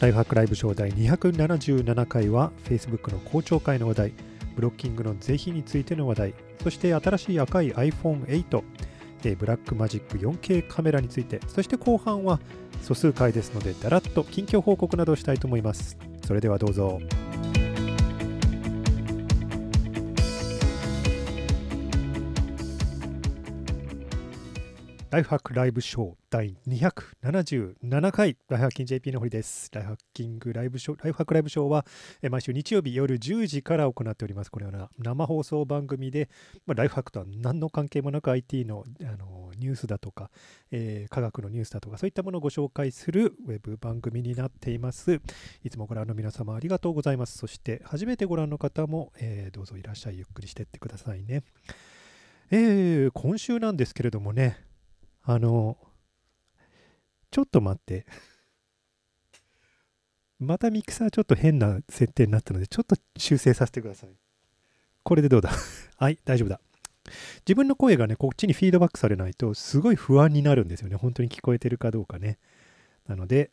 ライフハックライブショー第277回は Facebook の公聴会の話題、ブロッキングの是非についての話題、そして新しい赤い iPhone8、えーブラックマジック 4K カメラについて、そして後半は素数回ですので、だらっと近況報告などをしたいと思います。それではどうぞ。ライフハックライブショー第277回ライフハッキング JP の堀です。ライフハッキングライブショー、ライフハックライブショーは毎週日曜日夜10時から行っております。これはな生放送番組で、まあ、ライフハックとは何の関係もなく IT のあのニュースだとか、えー科学のニュースだとか、そういったものをご紹介するウェブ番組になっています。いつもご覧の皆様ありがとうございます。そして初めてご覧の方も、えーどうぞいらっしゃい。ゆっくりしてってくださいね。えー今週なんですけれどもね、あの、ちょっと待って。またミキサーちょっと変な設定になったので、ちょっと修正させてください。これでどうだ？はい、大丈夫だ。自分の声がね、こっちにフィードバックされないと、すごい不安になるんですよね。本当に聞こえてるかどうかね。なので、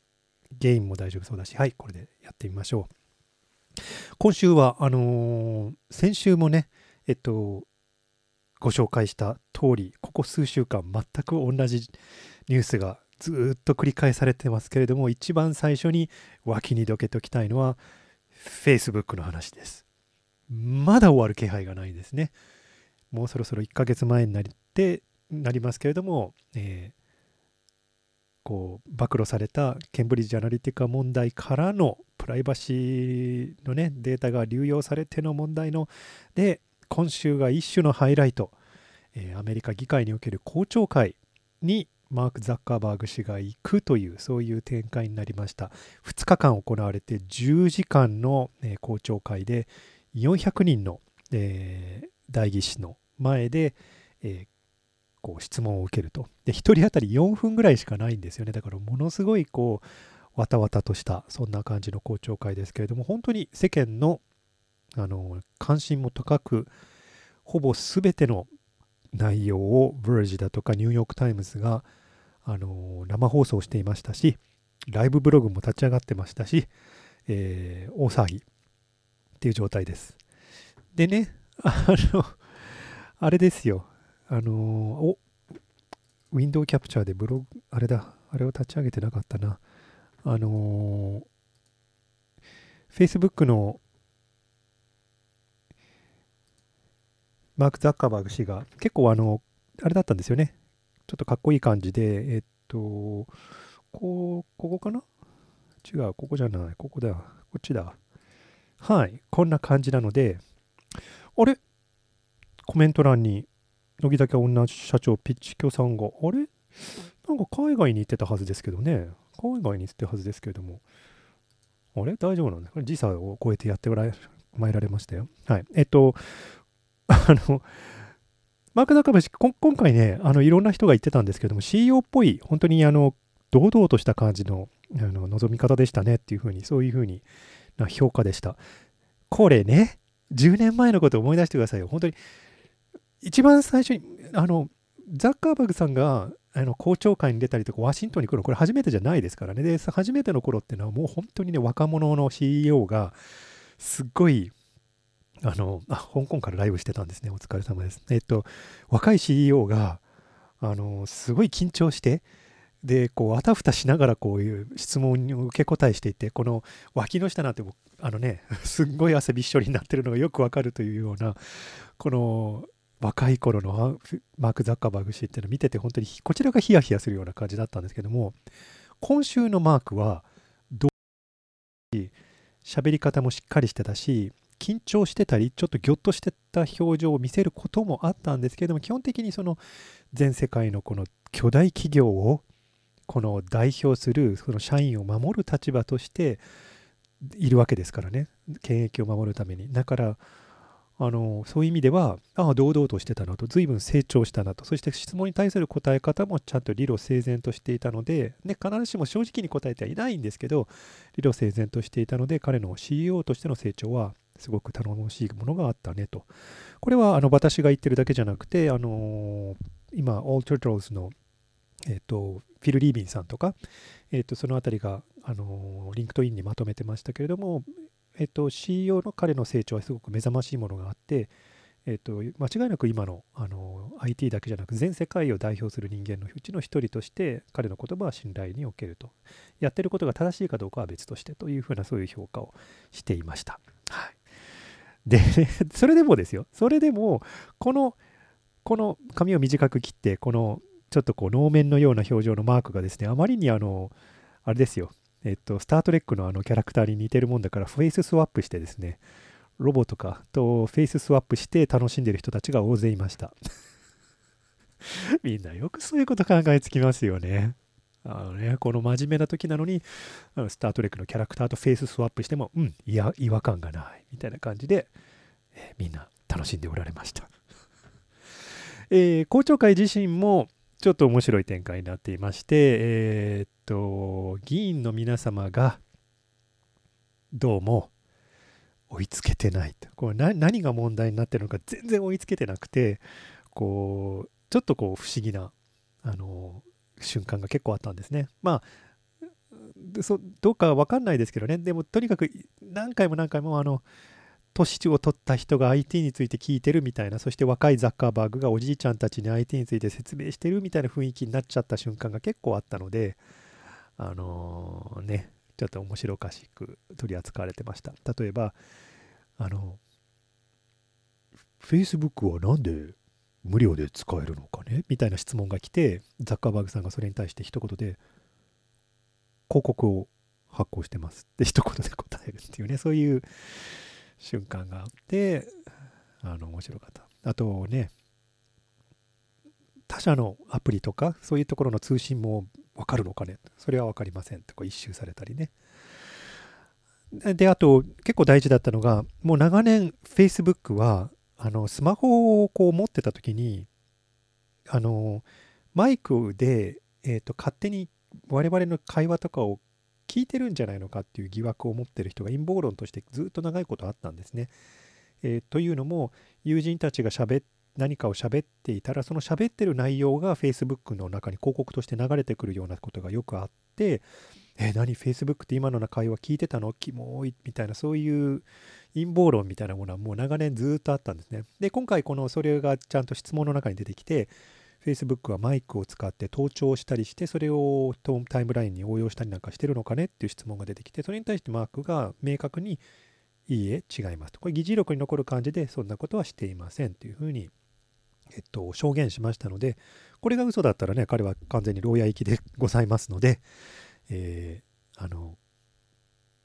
ゲインも大丈夫そうだし、はい、これでやってみましょう。今週は、あのー先週もね、えっと、ご紹介した通り、ここ数週間全く同じニュースがずっと繰り返されてますけれども、一番最初に脇にどけときたいのは、Facebook の話です。まだ終わる気配がないですね。もうそろそろ1ヶ月前になってなりますけれども、えーこう暴露されたケンブリッジ・アナリティカ問題からのプライバシーのねデータが流用されての問題ので今週が一種のハイライト、えーアメリカ議会における公聴会にマーク・ザッカーバーグ氏が行くというそういう展開になりました。2日間行われて10時間の、えー公聴会で400人の、えー代議士の前で、えーこう質問を受けると。で1人当たり4分ぐらいしかないんですよね。だからものすごいこうわたわたとしたそんな感じの公聴会ですけれども本当に世間のあの関心も高くほぼ全ての内容をブルジだとかニューヨーク・タイムズがあの生放送していましたしライブブログも立ち上がってましたし、えー大騒ぎっていう状態です。でねあのあれですよ。あのおウィンドウキャプチャーでブログあれだあれを立ち上げてなかったな。あの Facebook のマーク・ザッカーバーグ氏が結構あの、あれだったんですよね。ちょっとかっこいい感じで、えっと、こう、ここかな？違う、ここじゃない、ここだ、こっちだ。はい、こんな感じなので、あれ？コメント欄に、乃木坂女社長ピッチキョさんが、あれ？なんか海外に行ってたはずですけどね。海外に行ってたはずですけれども。あれ？大丈夫なんですか？時差を超えてやってもらえ参られましたよ。はい。えっと、あの、マーク・ザッカーバー氏、今回ね、あの、いろんな人が言ってたんですけども、CEO っぽい、本当にあの、堂々とした感じの、あの、望み方でしたねっていうふうに、そういうふうにな評価でした。これね、10年前のことを思い出してくださいよ。本当に、一番最初に、あの、ザッカーバーグさんが、あの公聴会に出たりとか、ワシントンに来るの、これ初めてじゃないですからね。で、初めての頃っていうのは、もう本当にね、若者の CEO が、すっごい、あの、あ、香港からライブしてたんですね。お疲れ様です。えっと、若い CEO が、あの、すごい緊張して、で、こう、あたふたしながらこういう質問に受け答えしていて、この脇の下なんて、あのね、すっごい汗びっしょりになってるのがよくわかるというような、この若い頃のマーク・ザッカーバーグ氏っていうのを見てて、本当にこちらがヒヤヒヤするような感じだったんですけども、今週のマークは、どう喋り方もしっかりしてたし、緊張してたり、ちょっとギョッとしてた表情を見せることもあったんですけれども、基本的にその全世界のこの巨大企業をこの代表するその社員を守る立場としているわけですからね、権益を守るために。だから、あのそういう意味では、ああ、堂々としてたなと、随分成長したなと、そして質問に対する答え方もちゃんと理路整然としていたので、ね、必ずしも正直に答えてはいないんですけど、理路整然としていたので、彼の CEO としての成長はすごく頼もしいものがあったねと。これはあの私が言ってるだけじゃなくて、あの今、All Turtles のえっ、と、フィル・リービンさんとか、えっ、と、そのあたりが、あの LinkedIn にまとめてましたけれども、えっ、と、CEO の彼の成長はすごく目覚ましいものがあって、えっ、と、間違いなく今の、あの IT だけじゃなく全世界を代表する人間のうちの一人として彼の言葉は信頼におけるとやってることが正しいかどうかは別としてというふうなそういう評価をしていました。はい、で、それでもですよ。それでもこのこの髪を短く切ってこのちょっとこう能面のような表情のマークがですねあまりにあのあれですよ。えっと、スター・トレックのあのキャラクターに似てるもんだから face swap してですねロボとかと face swap して楽しんでる人たちが大勢いました。みんなよくそういうこと考えつきますよね。あのね、この真面目な時なのに、あのスター・トレックのキャラクターと face swap しても、うん、いや、違和感がないみたいな感じで、えー、みんな楽しんでおられました。えー、公聴会自身もちょっと面白い展開になっていまして、えー、っと、議員の皆様がどうも追いつけてないと。これ何が問題になってるのか全然追いつけてなくて、こう、ちょっとこう不思議な、あの、瞬間が結構あったんですね。まあ、そどうかわかんないですけどね、でもとにかく何回も何回もあの、年を取った人が IT について聞いてるみたいな、そして若いザッカーバーグがおじいちゃんたちに IT について説明してるみたいな雰囲気になっちゃった瞬間が結構あったので、あのー、ね、ちょっと面白おかしく取り扱われてました。例えば、あの、Facebook はなんで無料で使えるのかね？みたいな質問が来て、ザッカーバーグさんがそれに対して一言で、広告を発行してますって一言で答えるっていうね、そういう瞬間があって、あの、面白かった。あとね、他社のアプリとか、そういうところの通信もわかるのかね？それは分かりませんってこう一周されたりね。で、あと、結構大事だったのが、もう長年、Facebook は、あの、スマホをこう持ってた時に、あの、マイクで、え、ー、と、勝手に我々の会話とかを聞いてるんじゃないのかっていう疑惑を持ってる人が陰謀論としてずっと長いことあったんですね。えー、というのも、友人たちが喋っ何かを喋っていたらその喋ってる内容が Facebook の中に広告として流れてくるようなことがよくあってえ何 Facebook って今のな会話聞いてたの？キモい。みたいなそういう陰謀論みたいなものはもう長年ずっとあったんですね。で今回このそれがちゃんと質問の中に出てきて Facebook はマイクを使って盗聴したりしてそれをタイムラインに応用したりなんかしてるのかねっていう質問が出てきてそれに対してマークが明確にいいえ違いますと。これ議事録に残る感じでそんなことはしていませんというふうにえっと、証言しましたので、これが嘘だったらね、彼は完全に牢屋行きでございますので、えー、あの、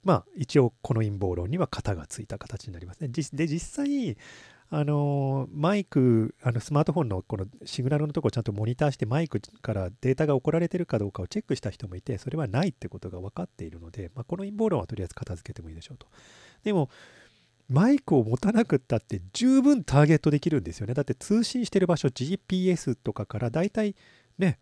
まあ、一応この陰謀論には型がついた形になりますね。で、実際、あのマイク、あのスマートフォンのこのシグナルのとこをちゃんとモニターしてマイクからデータが送られてるかどうかをチェックした人もいて、それはないってことが分かっているので、まあ、この陰謀論はとりあえず片付けてもいいでしょうと。でも、マイクを持たなくったって十分ターゲットできるんですよね。だって通信してる場所 GPS とかからだいたいね、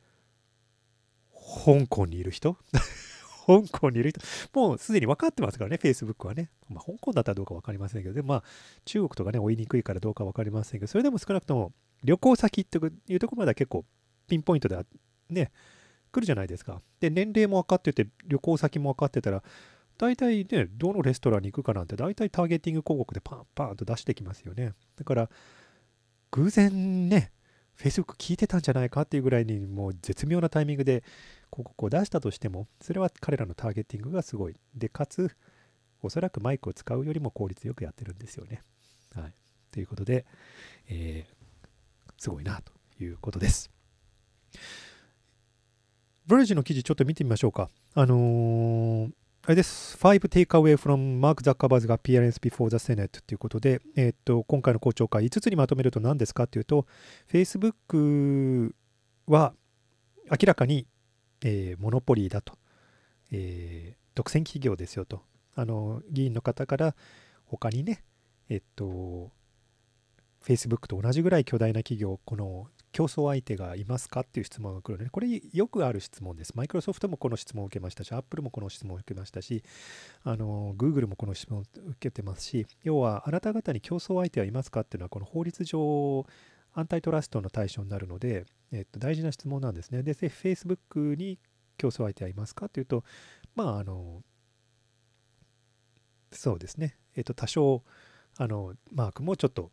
香港にいる人？香港にいる人、もうすでに分かってますからね、Facebook はね。まあ、香港だったらどうか分かりませんけど、でもまあ、中国とかね、追いにくいからどうか分かりませんけど、それでも少なくとも旅行先っていうところまでは結構ピンポイントでね、来るじゃないですか。で、年齢も分かってて、旅行先も分かってたら、大体ね、どのレストランに行くかなんて大体ターゲティング広告でパンパンと出してきますよね。だから、偶然ね、Facebook 聞いてたんじゃないかっていうぐらいにもう絶妙なタイミングで広告を出したとしても、それは彼らのターゲティングがすごい。で、かつ、おそらくマイクを使うよりも効率よくやってるんですよね。はい。ということで、えー、すごいなということです。ブレージの記事ちょっと見てみましょうか。あのーあれです。5 Takeaway from Mark Zuckerberg's Appearance Before the Senate ということで、えー、っと、今回の公聴会5つにまとめると何ですかというと、Facebook は明らかに、えー、モノポリーだと、えー、独占企業ですよと、あの、議員の方から他にね、えっと、Facebook と同じぐらい巨大な企業、この競争相手がいますか？っていう質問が来るので、これよくある質問です。マイクロソフトもこの質問を受けましたし、アップルもこの質問を受けましたし、あの、Google もこの質問を受けてますし、要は、あなた方に競争相手はいますかっていうのは、この法律上、アンタイトラストの対象になるので、えっと、大事な質問なんですね。で、Facebook に競争相手はいますかというと、まあ、あの、そうですね。えっと、多少、あの、マークもちょっと、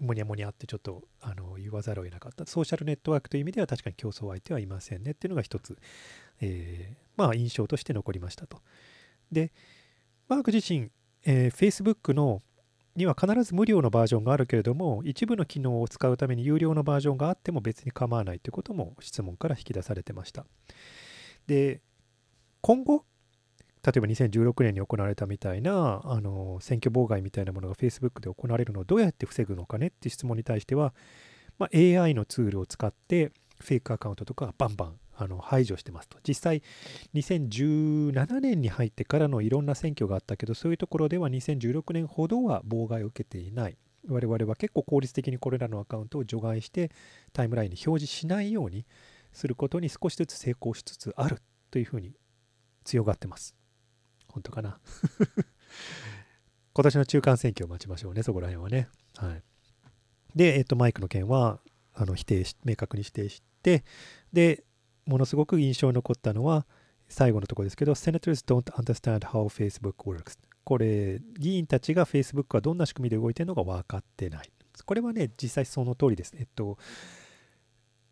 もにゃもにゃってちょっとあの言わざるを得なかった。ソーシャルネットワークという意味では確かに競争相手はいませんねっていうのが一つ、えー、まあ印象として残りましたと。で、マーク自身、えー、Facebook のには必ず無料のバージョンがあるけれども、一部の機能を使うために有料のバージョンがあっても別に構わないということも質問から引き出されてました。で、今後、例えば2016年に行われたみたいなあの選挙妨害みたいなものが Facebook で行われるのをどうやって防ぐのかねって質問に対しては、まあ、AI のツールを使ってフェイクアカウントとかバンバンあの排除してますと。実際、2017年に入ってからのいろんな選挙があったけど、そういうところでは2016年ほどは妨害を受けていない。我々は結構効率的にこれらのアカウントを除外してタイムラインに表示しないようにすることに少しずつ成功しつつあるというふうに強がってます。本当かな 今年の中間選挙を待ちましょうね、そこら辺はね。はい。で、えっと、マイクの件はあの否定し、明確に否定して、で、ものすごく印象に残ったのは、最後のところですけど、Senators don't understand how Facebook works。これ、議員たちが Facebook はどんな仕組みで動いてるのか分かってない。これはね、実際その通りです。えっと、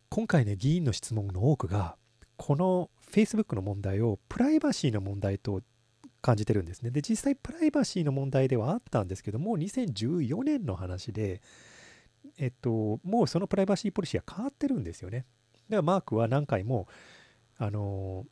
今回ね、議員の質問の多くが、この Facebook の問題をプライバシーの問題と感じてるんですね。で、実際プライバシーの問題ではあったんですけども、2014年の話で、えっと、もうそのプライバシーポリシーは変わってるんですよね。だからマークは何回も、あの、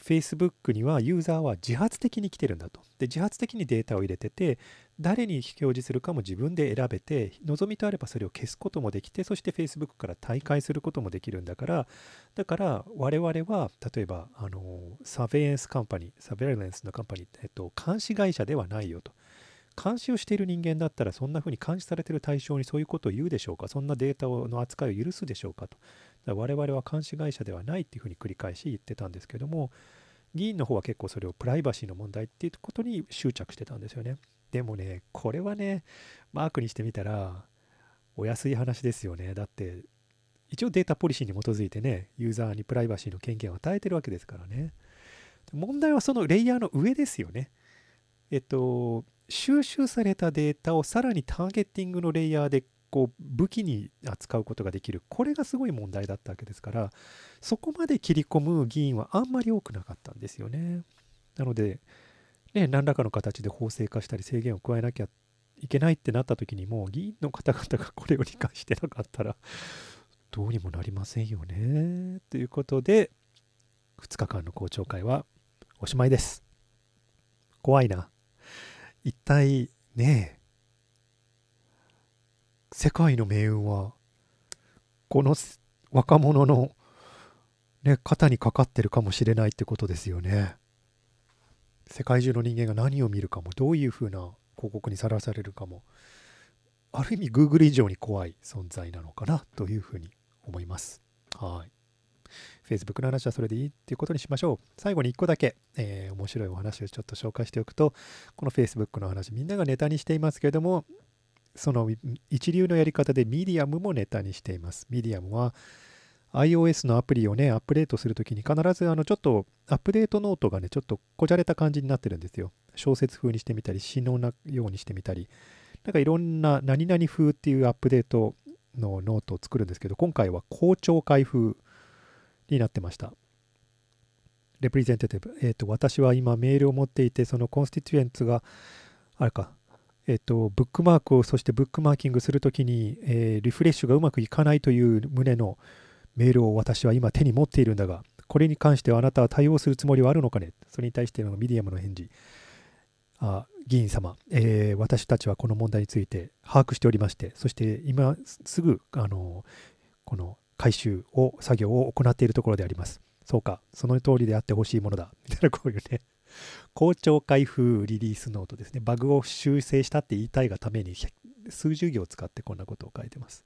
Facebook にはユーザーは自発的に来てるんだと。で、自発的にデータを入れてて、誰に表示するかも自分で選べて、望みとあればそれを消すこともできて、そして Facebook から退会することもできるんだから、だから我々は、例えば、あの、サベイエンスカンパニー、サベイエンスのカンパニー、えっと、監視会社ではないよと。監視をしている人間だったら、そんな風に監視されている対象にそういうことを言うでしょうか、そんなデータの扱いを許すでしょうかと。我々は監視会社ではないっていうふうに繰り返し言ってたんですけども、議員の方は結構それをプライバシーの問題っていうことに執着してたんですよね。でもね、これはね、マークにしてみたら、お安い話ですよね。だって、一応データポリシーに基づいてね、ユーザーにプライバシーの権限を与えてるわけですからね。問題はそのレイヤーの上ですよね。えっと、収集されたデータをさらにターゲッティングのレイヤーでこう武器に扱うことができるこれがすごい問題だったわけですからそこまで切り込む議員はあんまり多くなかったんですよねなので、ね、何らかの形で法制化したり制限を加えなきゃいけないってなった時にもう議員の方々がこれを理解してなかったら どうにもなりませんよね。ということで2日間の公聴会はおしまいです。怖いな。一体ね世界の命運はこの若者の、ね、肩にかかってるかもしれないってことですよね。世界中の人間が何を見るかもどういうふうな広告にさらされるかもある意味 Google 以上に怖い存在なのかなというふうに思います。はい。Facebook の話はそれでいいっていうことにしましょう。最後に1個だけ、えー、面白いお話をちょっと紹介しておくと、この Facebook の話、みんながネタにしていますけれども、その一流のやり方でミディアムもネタにしています。ミディアムは iOS のアプリをね、アップデートするときに必ずあのちょっとアップデートノートがね、ちょっとこじゃれた感じになってるんですよ。小説風にしてみたり、詩のようにしてみたり、なんかいろんな何々風っていうアップデートのノートを作るんですけど、今回は公聴会風になってました。 Representative。えっ、ー、と、私は今メールを持っていて、その constituents が、あれか、えっと、ブックマークをそしてブックマーキングするときに、えー、リフレッシュがうまくいかないという旨のメールを私は今手に持っているんだが、これに関してはあなたは対応するつもりはあるのかね？それに対してのミディアムの返事。あ議員様、えー、私たちはこの問題について把握しておりまして、そして今すぐあのこの回収を作業を行っているところであります。そうか、その通りであってほしいものだ。みたいなこういうね公聴会風リリースノートですね。バグを修正したって言いたいがために数十行使ってこんなことを書いてます。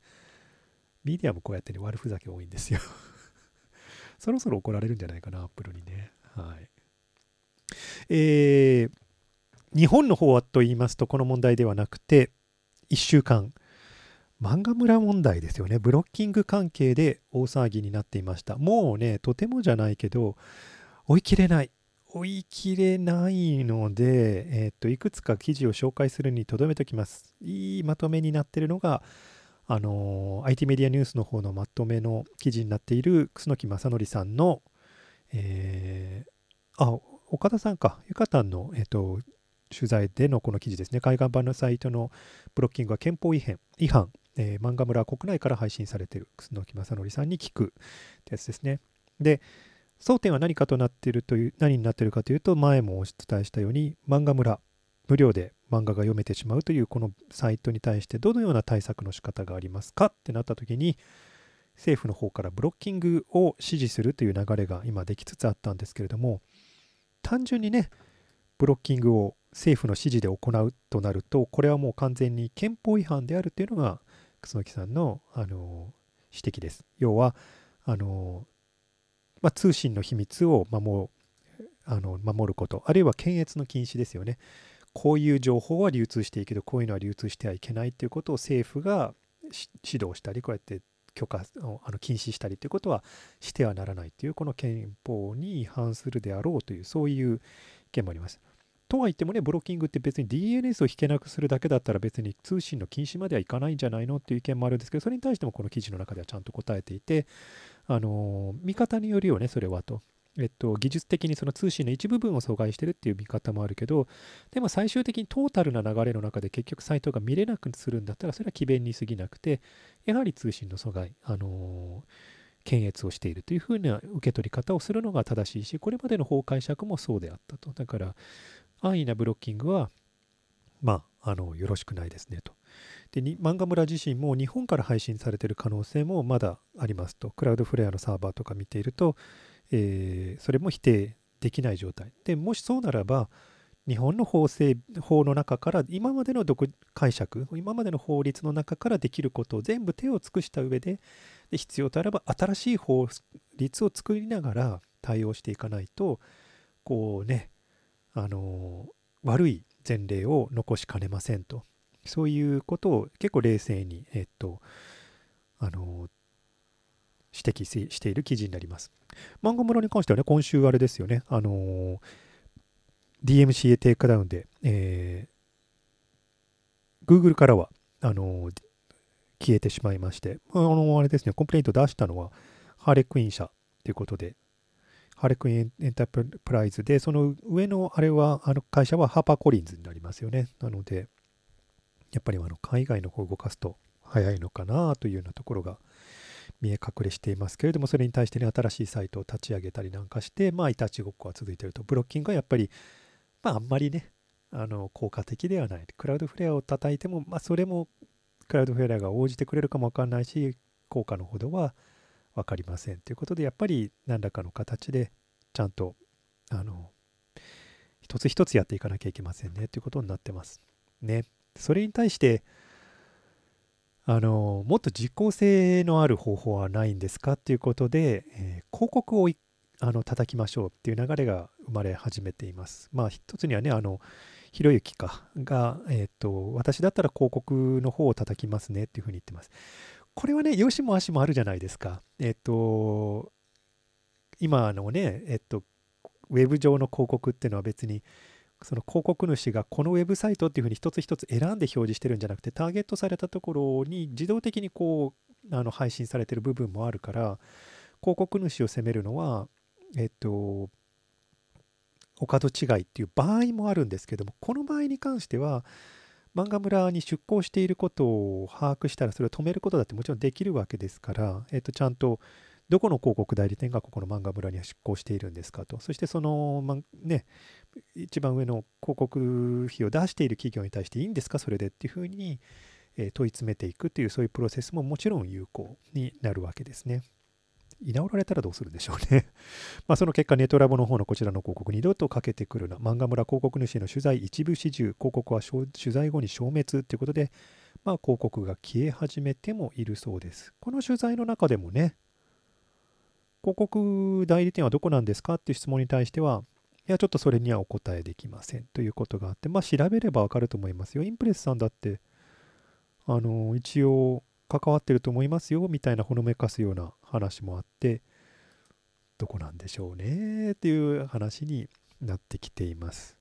ミディアもこうやってね、悪ふざけ多いんですよ そろそろ怒られるんじゃないかな、アップルにね。はい。えー、日本の方はと言いますと、この問題ではなくて、1週間漫画村問題ですよね。ブロッキング関係で大騒ぎになっていました。もうね、とてもじゃないけど、追い切れない。追い切れないので、えー、っと、いくつか記事を紹介するにとどめておきます。いいまとめになってるのが、あの、IT メディアニュースの方のまとめの記事になっている楠木正則さんの、えー、あ、岡田さんか、ゆかたんの、えっ、と、取材でのこの記事ですね。海岸版のサイトのブロッキングは憲法違反、違反、えー、漫画村国内から配信されている楠木正則さんに聞くってやつですね。で、争点は何かとなっているという、何になっているかというと、前もお伝えしたように、漫画村、無料で漫画が読めてしまうというこのサイトに対してどのような対策の仕方がありますかってなった時に、政府の方からブロッキングを支持するという流れが今できつつあったんですけれども、単純にね、ブロッキングを政府の指示で行うとなると、これはもう完全に憲法違反であるというのが、楠木さんの、あの指摘です。要は、あのまあ、通信の秘密を守あの守ること、あるいは検閲の禁止ですよね。こういう情報は流通していいけど、こういうのは流通してはいけないということを政府が指導したり、こうやって許可あの禁止したりということはしてはならないという、この憲法に違反するであろうという、そういう意見もあります。とは言ってもね、ブロッキングって別に DNS を引けなくするだけだったら別に通信の禁止まではいかないんじゃないのっていう意見もあるんですけど、それに対してもこの記事の中ではちゃんと答えていて、あの見方によるよね、それはと。えっと、技術的にその通信の一部分を阻害してるっていう見方もあるけど、でも最終的にトータルな流れの中で結局サイトが見れなくするんだったら、それは詭弁に過ぎなくて、やはり通信の阻害、あの検閲をしているというふうな受け取り方をするのが正しいし、これまでの法解釈もそうであったと。だから、安易なブロッキングは、まあ、あの、よろしくないですねと。で、漫画村自身も日本から配信されている可能性もまだありますと。クラウドフレアのサーバーとか見ていると、えー、それも否定できない状態。で、もしそうならば、日本の法制法の中から今までの独解釈今までの法律の中からできることを全部手を尽くした上でで必要とあれば新しい法律を作りながら対応していかないとこうねあの悪い前例を残しかねませんとそういうことを結構冷静にえっとあの指摘している記事になります。漫画村に関してはね、今週あれですよね、あのー、DMCA takedown で、えー、Google からは、あのー、消えてしまいまして、あのあれですね、 complaint 出したのは、ハーレクイーン社ということで、ハーレクイーンエンタープライズで、その上のあれは、あの会社はハーパーコリンズになりますよね。なので、やっぱりあの海外の方を動かすと早いのかなというようなところが見え隠れしていますけれども、それに対してね、新しいサイトを立ち上げたりなんかして、まあ、いたちごっこは続いていると。ブロッキングはやっぱり、まあ、あんまりね、あの、効果的ではない。クラウドフレアを叩いても、まあ、それも、クラウドフレアが応じてくれるかもわかんないし、効果のほどは分かりません。ということで、やっぱり何らかの形で、ちゃんと、あの、一つ一つやっていかなきゃいけませんね、ということになってます。ね。それに対して、あのもっと実効性のある方法はないんですかっていうことで、えー、広告をあの叩きましょうっていう流れが生まれ始めています。まあ一つにはね、あの、ひろゆきかが、え、ー、と、私だったら広告の方を叩きますねっていうふうに言ってます。これはね、よしも足もあるじゃないですか。えっ、ー、と、今のね、えっ、と、ウェブ上の広告っていうのは別にその広告主がこのウェブサイトっていうふうに一つ一つ選んで表示してるんじゃなくてターゲットされたところに自動的にこうあの配信されてる部分もあるから広告主を責めるのはえっとお門違いっていう場合もあるんですけどもこの場合に関しては漫画村に出向していることを把握したらそれを止めることだってもちろんできるわけですから、えっと、ちゃんとどこの広告代理店がここの漫画村に出向しているんですかと。そしてその、ま、ね、一番上の広告費を出している企業に対していいんですか？それでっていうふうに、え問い詰めていくというそういうプロセスももちろん有効になるわけですね。居直られたらどうするんでしょうね。まその結果、ネットラボの方のこちらの広告、二度とかけてくるな。漫画村広告主への取材一部始終、広告は取材後に消滅ということで、まあ広告が消え始めてもいるそうです。この取材の中でもね、広告代理店はどこなんですかっていう質問に対しては、いや、ちょっとそれにはお答えできませんということがあって、まあ調べればわかると思いますよ。インプレスさんだって、あの一応関わってると思いますよみたいなほのめかすような話もあってどこなんでしょうねっていう話になってきています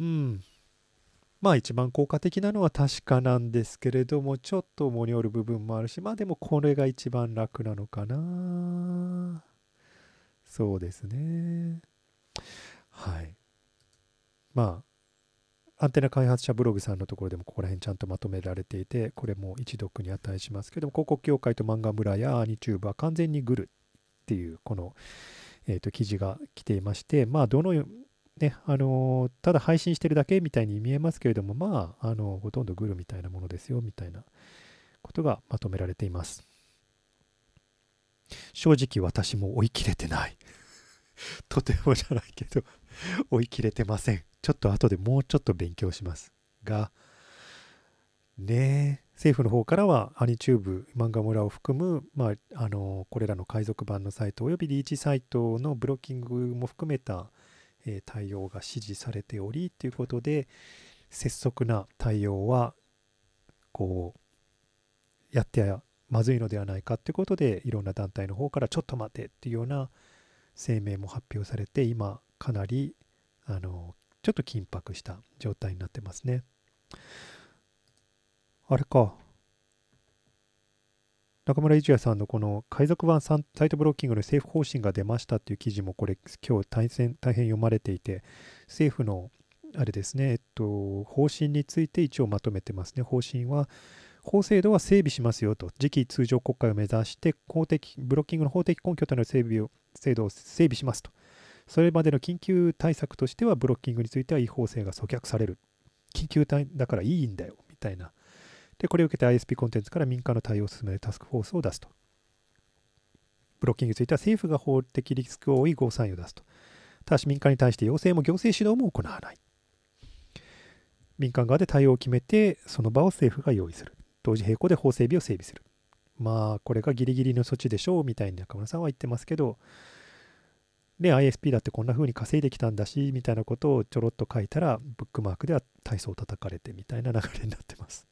うんまあ一番効果的なのは確かなんですけれどもちょっと重による部分もあるしまあでもこれが一番楽なのかな。そうですね。はい。まあアンテナ開発者ブログさんのところでもここら辺ちゃんとまとめられていてこれも一読に値しますけども広告協会と漫画村やアニチューブは完全にグルっていうこの、えー、と記事が来ていましてまあどのね、あの、ただ配信してるだけみたいに見えますけれども、まあ、あの、ほとんどグルみたいなものですよ、みたいなことがまとめられています。正直私も追い切れてない。とてもじゃないけど 追い切れてません。ちょっと後でもうちょっと勉強します。が、ね政府の方からはアニチューブ漫画村を含む、まあ、あのこれらの海賊版のサイトおよびリーチサイトのブロッキングも含めたえ対応が指示されておりということで拙速な対応はこうやってやまずいのではないかということでいろんな団体の方からちょっと待てっていうような声明も発表されて今かなりあのちょっと緊迫した状態になってますね。あれか。中村一也さんのこの海賊版サイトブロッキングの政府方針が出ましたっていう記事もこれ今日大変大変読まれていて政府のあれですね、えっと、方針について一応まとめてますね。方針は法制度は整備しますよと、次期通常国会を目指して公的、ブロッキングの法的根拠となる整備を制度を整備しますと。それまでの緊急対策としては、ブロッキングについては違法性が阻却される。緊急対だからいいんだよ、みたいなで、これを受けて ISP コンテンツから民間の対応を進めるタスクフォースを出すと。ブロッキングについては政府が法的リスクを多いゴーサインを出すと。ただし民間に対して要請も行政指導も行わない。民間側で対応を決めて、その場を政府が用意する。同時並行で法整備を整備する。まあ、これがギリギリの措置でしょうみたいに中村さんは言ってますけど、で、ISP だってこんな風に稼いできたんだし、みたいなことをちょろっと書いたら、ブックマークでは体操を叩かれてみたいな流れになってます。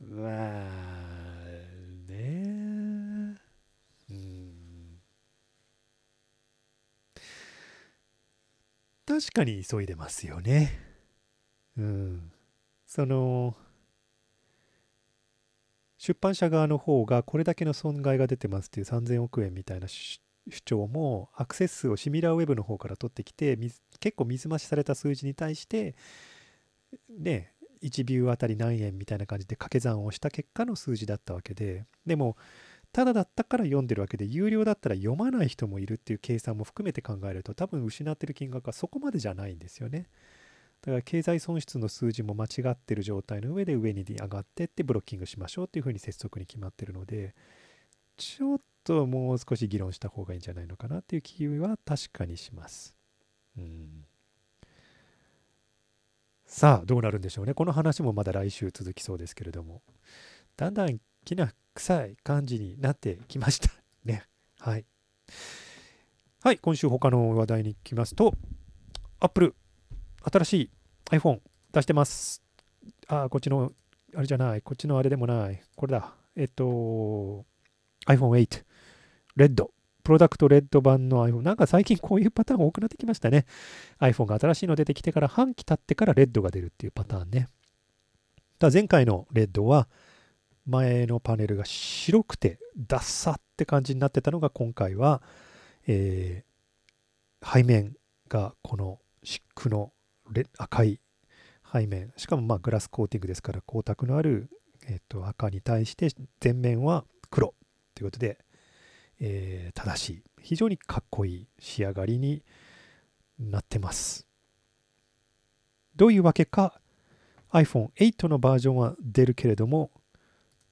まあねうん。確かに急いでますよね。うん。その出版社側の方がこれだけの損害が出てますっていう3000億円みたいな主張もアクセス数をシミラーウェブの方から取ってきて結構水増しされた数字に対してね1ビューあたり何円みたいな感じで掛け算をした結果の数字だったわけででもただだったから読んでるわけで有料だったら読まない人もいるっていう計算も含めて考えると多分失ってる金額はそこまでじゃないんですよね。だから経済損失の数字も間違ってる状態の上で上に上がってってブロッキングしましょうっていうふうに拙速に決まってるのでちょっともう少し議論した方がいいんじゃないのかなっていう気は確かにします。うん。さあどうなるんでしょうね。この話もまだ来週続きそうですけれども。だんだんきな臭い感じになってきましたね。はい。はい今週他の話題に行きますと Apple 新しい iPhone 出してます。あこっちのあれじゃない。こっちのあれでもない。これだ。えっと iPhone8 レッドプロダクトレッド版の iPhone。なんか最近こういうパターン多くなってきましたね。iPhone が新しいの出てきてから半期経ってからレッドが出るっていうパターンね。だ前回のレッドは前のパネルが白くてダッサって感じになってたのが今回は、えー、背面がこのシックの赤い背面しかもまあグラスコーティングですから光沢のある、えー、と赤に対して前面は黒ということでえー、正しい非常にかっこいい仕上がりになってます。どういうわけか iPhone8 のバージョンは出るけれども、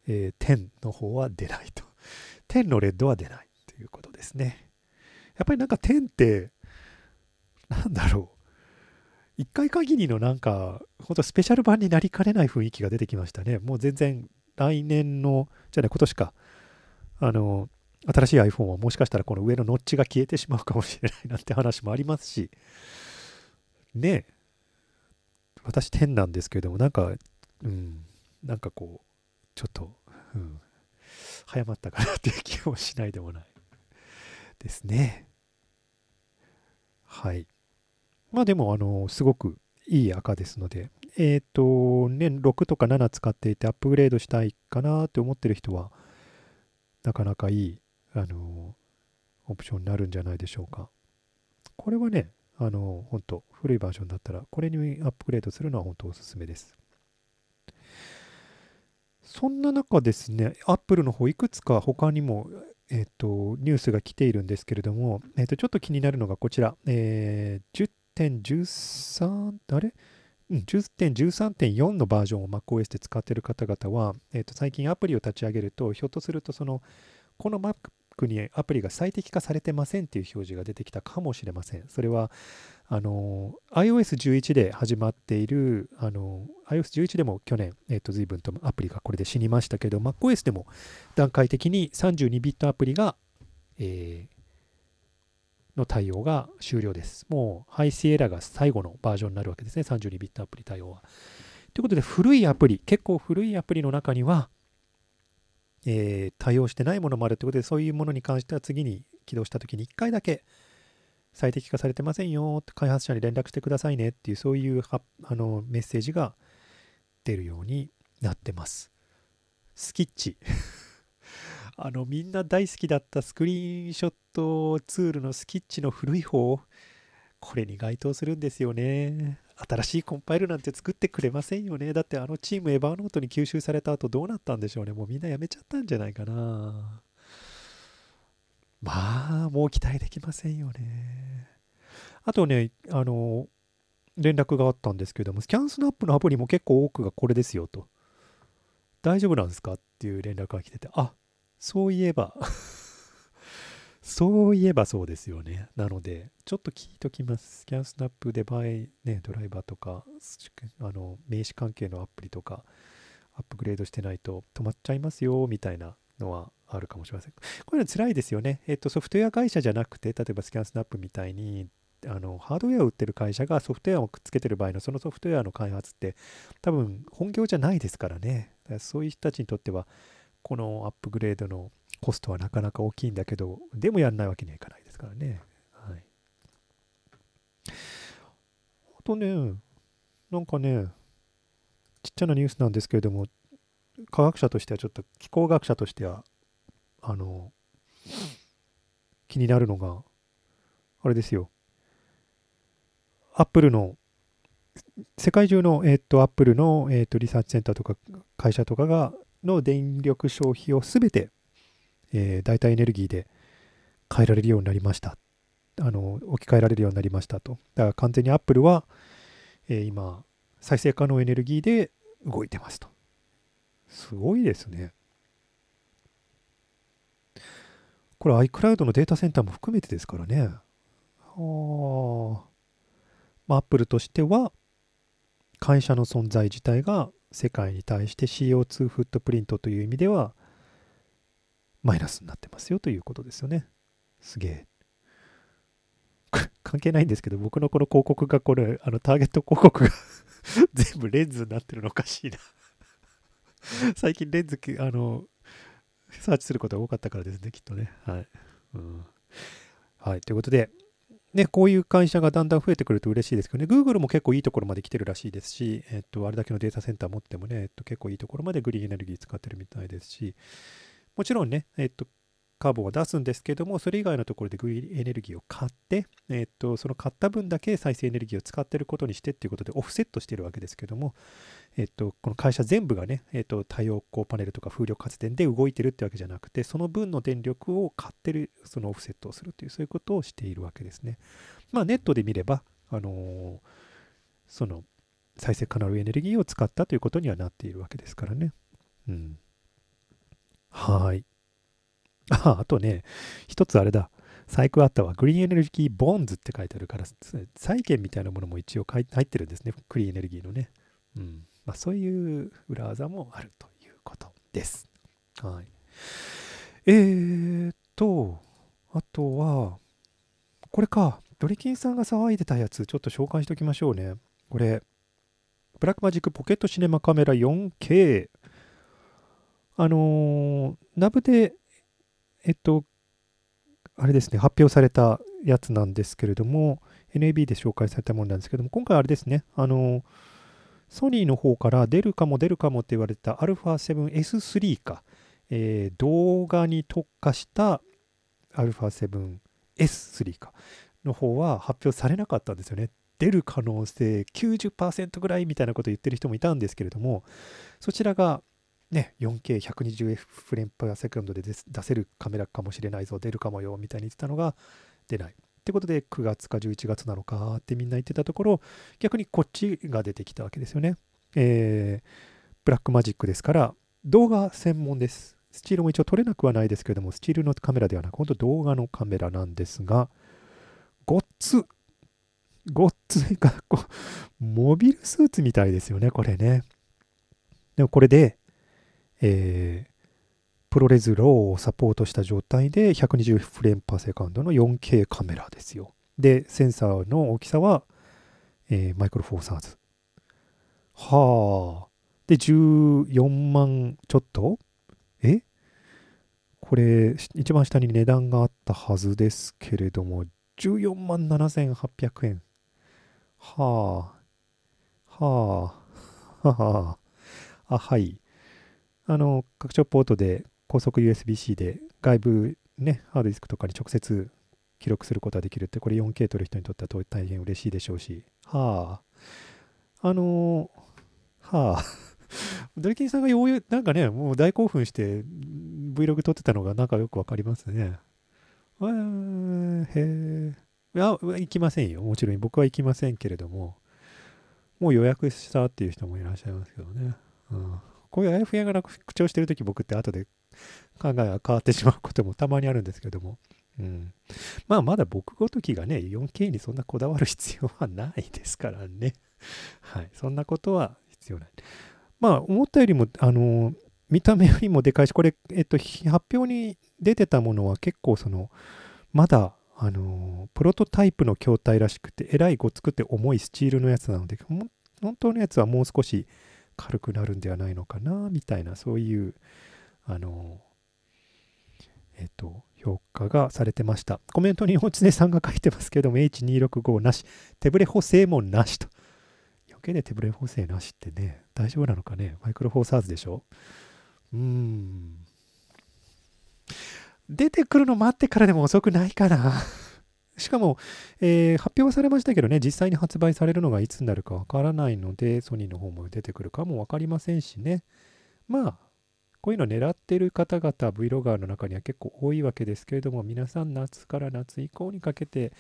えー、10の方は出ないと。10のレッドは出ないということですね。やっぱりなんか10ってなんだろう。一回限りのなんか、ほんとスペシャル版になりかねない雰囲気が出てきましたね。もう全然来年の、じゃあね、今年か、あの、新しい iPhone はもしかしたらこの上のノッチが消えてしまうかもしれないなんて話もありますし、ね私10なんですけれども、なんかうん、なんかこう、ちょっと、うん、早まったかなっていう気もしないでもないですね。はい。まあでも、あの、すごくいい赤ですので、えっ、と、年6とか7使っていてアップグレードしたいかなって思ってる人は、なかなかいい、あの、オプションになるんじゃないでしょうか。これはね、あの、本当古いバージョンだったら、これにアップグレードするのは本当おすすめです。そんな中ですね、アップルの方、いくつか他にも、えっ、と、ニュースが来ているんですけれども、えっ、と、ちょっと気になるのがこちら、えー、10.13、あれうん、10.13.4のバージョンを MacOS で使っている方々は、えー、と最近アプリを立ち上げると、ひょっとするとその、この Mac にアプリが最適化されてませんっていう表示が出てきたかもしれません。それは、あの、iOS11 で始まっている、あの、iOS11 でも去年、えっ、と、随分とアプリがこれで死にましたけど、MacOS でも段階的に32ビットアプリが、えーの対応が終了です。もう、ハイシエラが最後のバージョンになるわけですね。32ビットアプリ対応は。ということで、古いアプリ、結構古いアプリの中には、えー対応してないものもあるということで、そういうものに関しては次に起動したときに1回だけ最適化されてませんよって開発者に連絡してくださいねっていう、そういうあのメッセージが出るようになってます。スキッチ。あの、みんな大好きだったスクリーンショットツールのスキッチの古い方、これに該当するんですよね。新しいコンパイルなんて作ってくれませんよね。だってあのチームエヴァーノートに吸収された後どうなったんでしょうね。もうみんな辞めちゃったんじゃないかな。まあ、もう期待できませんよね。あとね、あの、連絡があったんですけども、スキャンスナップのアプリも結構多くがこれですよと。大丈夫なんですか？っていう連絡が来てて、あそういえばそういえばそうですよね。なので、ちょっと聞いときます。スキャンスナップで場合、ね、ドライバーとか、あの名刺関係のアプリとか、アップグレードしてないと止まっちゃいますよ、みたいなのはあるかもしれません。こういうの辛いですよね。えっと、ソフトウェア会社じゃなくて、例えばスキャンスナップみたいに、あのハードウェアを売ってる会社がソフトウェアをくっつけてる場合のそのソフトウェアの開発って多分本業じゃないですからね。そういう人たちにとってはこのアップグレードのコストはなかなか大きいんだけど、でもやんないわけにはいかないですからね。はい。あとね、なんかね、ちっちゃなニュースなんですけれども、科学者としてはちょっと気候学者としては、あの、気になるのが、あれですよ。アップルの、世界中の、えっと、アップルの、えっと、リサーチセンターとか会社とかが、の電力消費をすべて、えー代替エネルギーで変えられるようになりました。あの置き換えられるようになりましたと。だから完全にアップルは、えー今、再生可能エネルギーで動いてますと。すごいですね。これ iCloud のデータセンターも含めてですからね。はあ。まあ、アップルとしては、会社の存在自体が世界に対して CO2 フットプリントという意味ではマイナスになってますよということですよね。すげえ。関係ないんですけど、僕のこの広告がこれ、あのターゲット広告が 全部レンズになってるのおかしいな。最近レンズ、あの、サーチすることが多かったからですね、きっとね。はい。うん、はい。ということで、ね、こういう会社がだんだん増えてくると嬉しいですけどね、Google も結構いいところまで来てるらしいですし、えっと、あれだけのデータセンター持ってもね、えっと、結構いいところまでグリーンエネルギー使ってるみたいですし、もちろんね、えっと、カーボンは出すんですけども、それ以外のところでグリーンエネルギーを買って、えっと、その買った分だけ再生エネルギーを使ってることにしてっていうことでオフセットしてるわけですけども、えっと、この会社全部がね、えっと、太陽光パネルとか風力発電で動いてるってわけじゃなくて、その分の電力を買ってる、そのオフセットをするという、そういうことをしているわけですね。まあ、ネットで見れば、あのーその再生可能エネルギーを使ったということにはなっているわけですからね。うん。はい。あ、あとね、一つあれだ。細工あったわ。グリーンエネルギーボンズって書いてあるから、債券みたいなものも一応入ってるんですね。クリーンエネルギーのね。うん。まあ、そういう裏技もあるということです。はい。えーっと、あとは、これか。ドリキンさんが騒いでたやつ、ちょっと紹介しておきましょうね。これ、ブラックマジックポケットシネマカメラ 4K。あの、ナブで、えっと、あれですね、発表されたやつなんですけれども、NAB で紹介されたものなんですけども、今回あれですね、あの、ソニーの方から出るかも出るかもって言われた α7S3 か、えー、動画に特化した α7S3 かの方は発表されなかったんですよね。出る可能性90%ぐらいみたいなことを言ってる人もいたんですけれども、そちらがね、4K120 frames per second で出せるカメラかもしれないぞ、出るかもよみたいに言ってたのが出ない。ってことで9月か11月なのかってみんな言ってたところ、逆にこっちが出てきたわけですよね。えー、ブラックマジックですから、動画専門です。スチールも一応撮れなくはないですけれども、スチールのカメラではなく、本当動画のカメラなんですが、ごっつ、ごっついか、こ、モビルスーツみたいですよね、これね。でもこれで、えー、ProRes RAW をサポートした状態で120 frames per second の 4K カメラですよ。で、センサーの大きさは、えー、マイクロフォーサーズ。はあ。で、14万ちょっと？え？これ、一番下に値段があったはずですけれども、14万7800円。はあ。はあ。はあ。あ、はい。あの、拡張ポートで高速 USB-C で外部ね、ハードディスクとかに直接記録することができるって、これ 4K 撮る人にとっては大変嬉しいでしょうし。はあ。あの、はあ。ドリキンさんがようやなんかね、もう大興奮して Vlog 撮ってたのがなんかよくわかりますね。へえ。いや、行きませんよ。もちろん僕は行きませんけれども、もう予約したっていう人もいらっしゃいますけどね。うん、こういうあやふやがな口調してるとき僕って後で考えが変わってしまうこともたまにあるんですけども。うん、まあまだ僕ごときがね 4K にそんなこだわる必要はないですからね。はい。そんなことは必要ない。まあ、思ったよりも、あの、見た目よりもでかいし、これ、えっと、発表に出てたものは結構その、まだ、あの、プロトタイプの筐体らしくて、えらいごつくて重いスチールのやつなので、本当のやつはもう少し軽くなるんではないのかな、みたいな、そういう、あの、えっと、評価がされてました。コメントに大常さんが書いてますけども、H265 なし、手ブレ補正もなしと。余計で手ブレ補正なしってね、大丈夫なのかね？マイクロフォーサーズでしょ？うーん。出てくるの待ってからでも遅くないかな。しかも、えー、発表はされましたけどね、実際に発売されるのがいつになるかわからないので、ソニーの方も出てくるかもわかりませんしね。まあ、こういうの狙ってる方々、Vlogger の中には結構多いわけですけれども、皆さん夏から夏以降にかけて、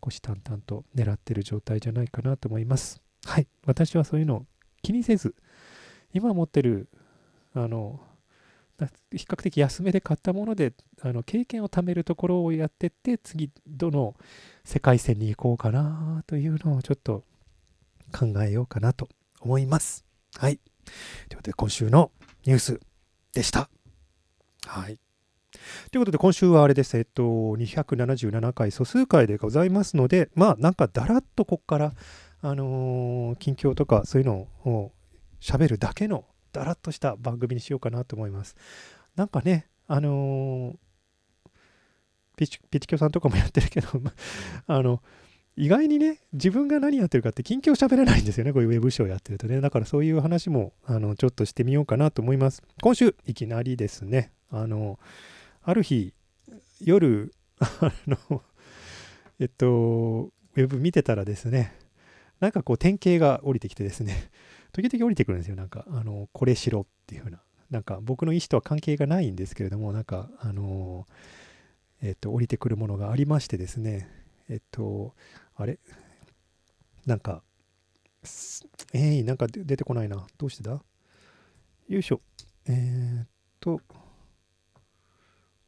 虎視眈々と狙ってる状態じゃないかなと思います。はい。私はそういうのを気にせず、今持ってる、あの、比較的安めで買ったものであの経験を貯めるところをやってって次どの世界線に行こうかなというのをちょっと考えようかなと思います。はい。ということで今週のニュースでした。はい。ということで今週はあれです。えっと277回素数回でございますのでまあなんかだらっとこっからあのー、近況とかそういうのを喋るだけのだらっとした番組にしようかなと思います。なんかね、あのー、ピチピチキョさんとかもやってるけど あの、意外にね、自分が何やってるかって近況喋れないんですよね、こういうウェブショーやってるとね。だからそういう話も、あの、ちょっとしてみようかなと思います。今週、いきなりですね、あの、ある日、夜、あの、えっと、ウェブ見てたらですね、なんかこう典型が降りてきてですね、時々降りてくるんですよ。なんか、あの、これしろっていうふうな。なんか僕の意思とは関係がないんですけれども、なんか、あの、えっと、降りてくるものがありましてですね、えっと、あれ？なんか、えー、なんか出てこないな。どうしてだ？よいしょ。えー、っと、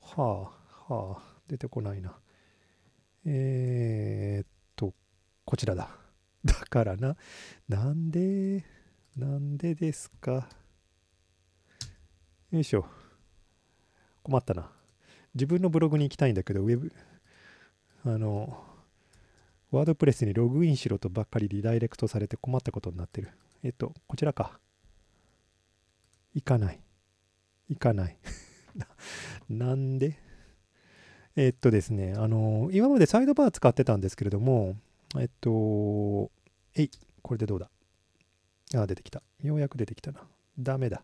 はあ、はあ、出てこないな。えー、っと、こちらだ。だからな、なんで、なんでですか？よいしょ。困ったな。自分のブログに行きたいんだけど、ウェブ、あの、ワードプレスにログインしろとばっかりリダイレクトされて困ったことになってる。えっと、こちらか。行かない。行かない。なんで？えっとですね、あの、今までサイドバー使ってたんですけれども、えっと、えい、これでどうだ？あ、出てきた。ようやく出てきたな。ダメだ。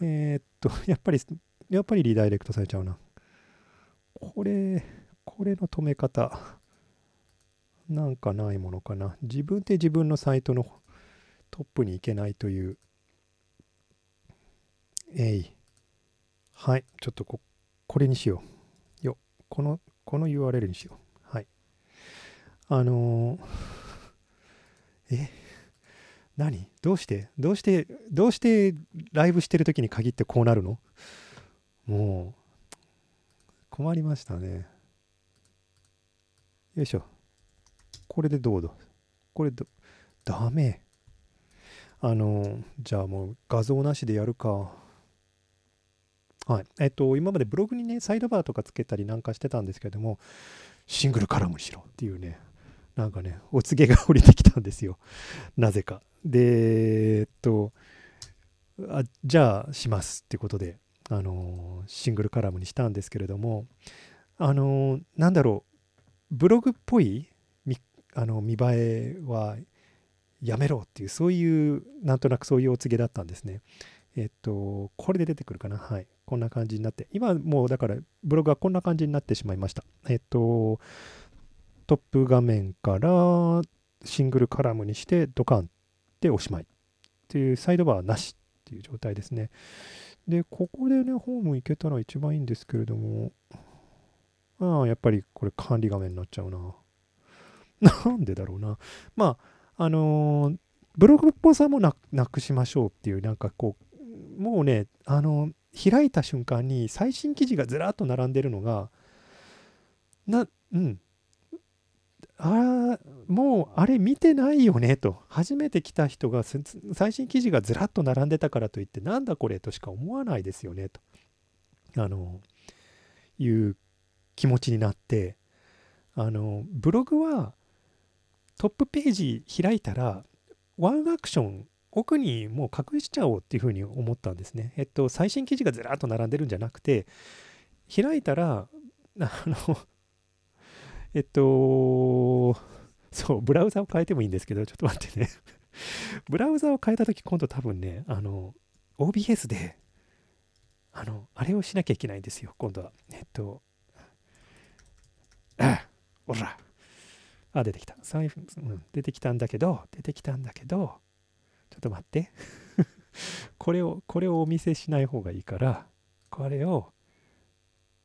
えー、っと、やっぱり、やっぱりリダイレクトされちゃうな。これ、これの止め方、なんかないものかな。自分で自分のサイトのトップに行けないという。えい。はい。ちょっとこ、これにしよう。よ。この、この URL にしよう。はい。あのー、え？何？どうして？どうして？どうして？ライブしてる時に限ってこうなるの？もう困りましたね。よいしょ。これでどうだこれどダメ。あのじゃあもう画像なしでやるか。はい。えっと今までブログにねサイドバーとかつけたりなんかしてたんですけれどもシングルカラムにしろっていうね。なんかねお告げが降りてきたんですよ なぜかで、えっと、あじゃあしますってことで、あのシングルカラムにしたんですけれども、あのなんだろう、ブログっぽいあの見栄えはやめろっていう、そういう、なんとなくそういうお告げだったんですね。えっと、これで出てくるかな？はい。こんな感じになって、今もうだからブログはこんな感じになってしまいました。えっと、トップ画面からシングルカラムにしてドカンっておしまいっていうサイドバーなしっていう状態ですね。で、ここでね、ホーム行けたら一番いいんですけれども、ああ、やっぱりこれ管理画面になっちゃうな。なんでだろうな。まあ、あのー、ブログっぽさもなくしましょうっていう、なんかこう、もうね、あのー、開いた瞬間に最新記事がずらっと並んでるのが、な、うん、あもうあれ見てないよねと。初めて来た人が最新記事がずらっと並んでたからといってなんだこれとしか思わないですよねと。あのいう気持ちになって。あのブログはトップページ開いたらワンアクション奥にもう隠しちゃおうっていうふうに思ったんですね。えっと最新記事がずらっと並んでるんじゃなくて開いたらあのえっと、そう、ブラウザを変えてもいいんですけど、ちょっと待ってね ブラウザを変えたとき、今度多分ね、あの、OBS で、あの、あれをしなきゃいけないんですよ、今度は。えっと、あ、ほら。あ、出てきた。うん、出てきたんだけど、出てきたんだけど、ちょっと待って。これを、これをお見せしない方がいいから、これを、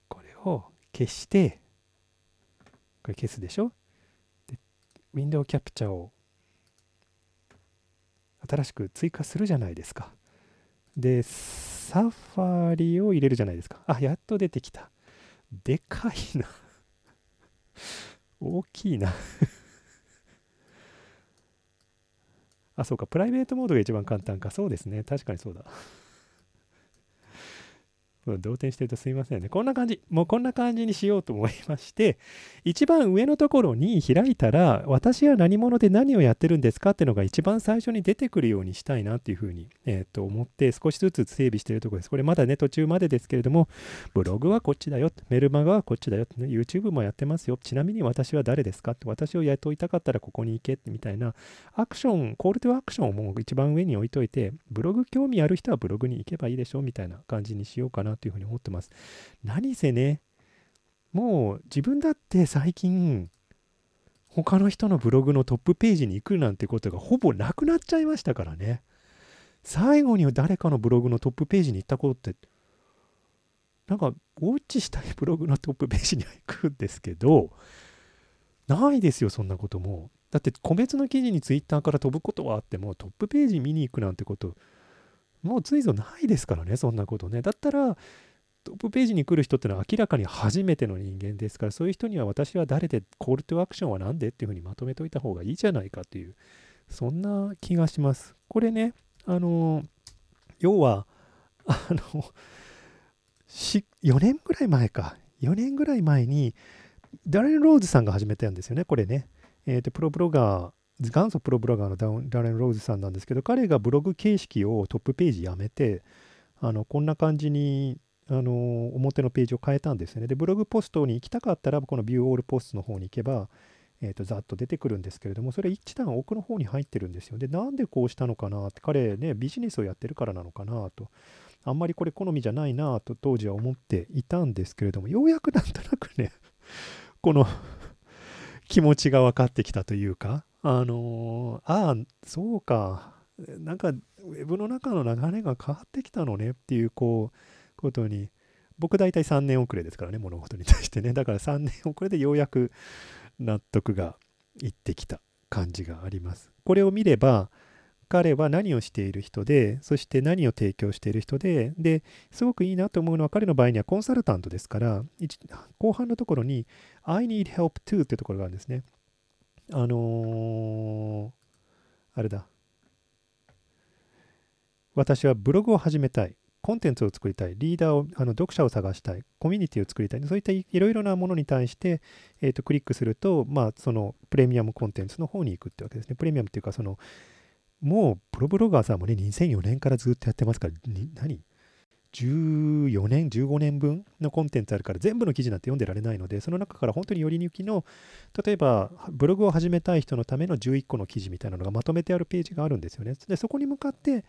これを消して、これ消すでしょ？で、ウィンドウキャプチャーを新しく追加するじゃないですか。で、サファリを入れるじゃないですか。あ、やっと出てきた。でかいな 大きいな あ、そうか。プライベートモードが一番簡単か。そうですね。確かにそうだ。動転してるとすいませんね。こんな感じ。もうこんな感じにしようと思いまして、一番上のところに開いたら、私は何者で何をやってるんですかっていうのが一番最初に出てくるようにしたいなっていうふうに、えー、と思って、少しずつ整備しているところです。これまだね、途中までですけれども、ブログはこっちだよ、メルマガはこっちだよ、YouTube もやってますよ。ちなみに私は誰ですかって、私を雇いたかったらここに行けってみたいな、アクション、コールトゥアクションをもう一番上に置いといて、ブログ興味ある人はブログに行けばいいでしょみたいな感じにしようかなというふうに思ってます。何せね、もう自分だって最近、他の人のブログのトップページに行くなんてことがほぼなくなっちゃいましたからね。最後に誰かのブログのトップページに行ったことって、なんか、ウォッチしたいブログのトップページには行くんですけど、ないですよ、そんなことも。だって、個別の記事にツイッターから飛ぶことはあっても、トップページ見に行くなんてこと、もうついぞないですからね、そんなことね。だったら、トップページに来る人ってのは明らかに初めての人間ですから、そういう人には私は誰で、コールトアクションは何でっていうふうにまとめておいた方がいいじゃないかっていう、そんな気がします。これね、あの、要は、あの、4年ぐらい前か、4年ぐらい前に、ダレン・ローズさんが始めたんですよね、これね。えっ、ー、と、プロブロガー、元祖プロブロガーのダレン・ローズさんなんですけど、彼がブログ形式をトップページやめて、あのこんな感じにあの表のページを変えたんですよね。で、ブログポストに行きたかったら、このビューオールポストの方に行けば、えー、とざっと出てくるんですけれども、それ一段奥の方に入ってるんですよ。で、なんでこうしたのかなって、彼ね、ビジネスをやってるからなのかなと、あんまりこれ好みじゃないなと当時は思っていたんですけれども、ようやくなんとなくね、この気持ちが分かってきたというか、あのー、ああ、そうか、なんか、ウェブの中の流れが変わってきたのねっていう、こう、ことに、僕大体3年遅れですからね、物事に対してね。だから3年遅れでようやく納得がいってきた感じがあります。これを見れば、彼は何をしている人で、そして何を提供している人で、で、すごくいいなと思うのは彼の場合にはコンサルタントですから、後半のところに I need help too っていうところがあるんですね。あのー、あれだ。私はブログを始めたい。コンテンツを作りたい、リーダーを、あの読者を探したい、コミュニティを作りたい、そういったいろいろなものに対して、えーと、クリックすると、まあ、そのプレミアムコンテンツの方に行くってわけですね。プレミアムっていうか、その、もうプロブロガーさんもね、2004年からずっとやってますから、何？?14 年、15年分のコンテンツあるから全部の記事なんて読んでられないので、その中から本当により抜きの、例えばブログを始めたい人のための11個の記事みたいなのがまとめてあるページがあるんですよね。で、そこに向かって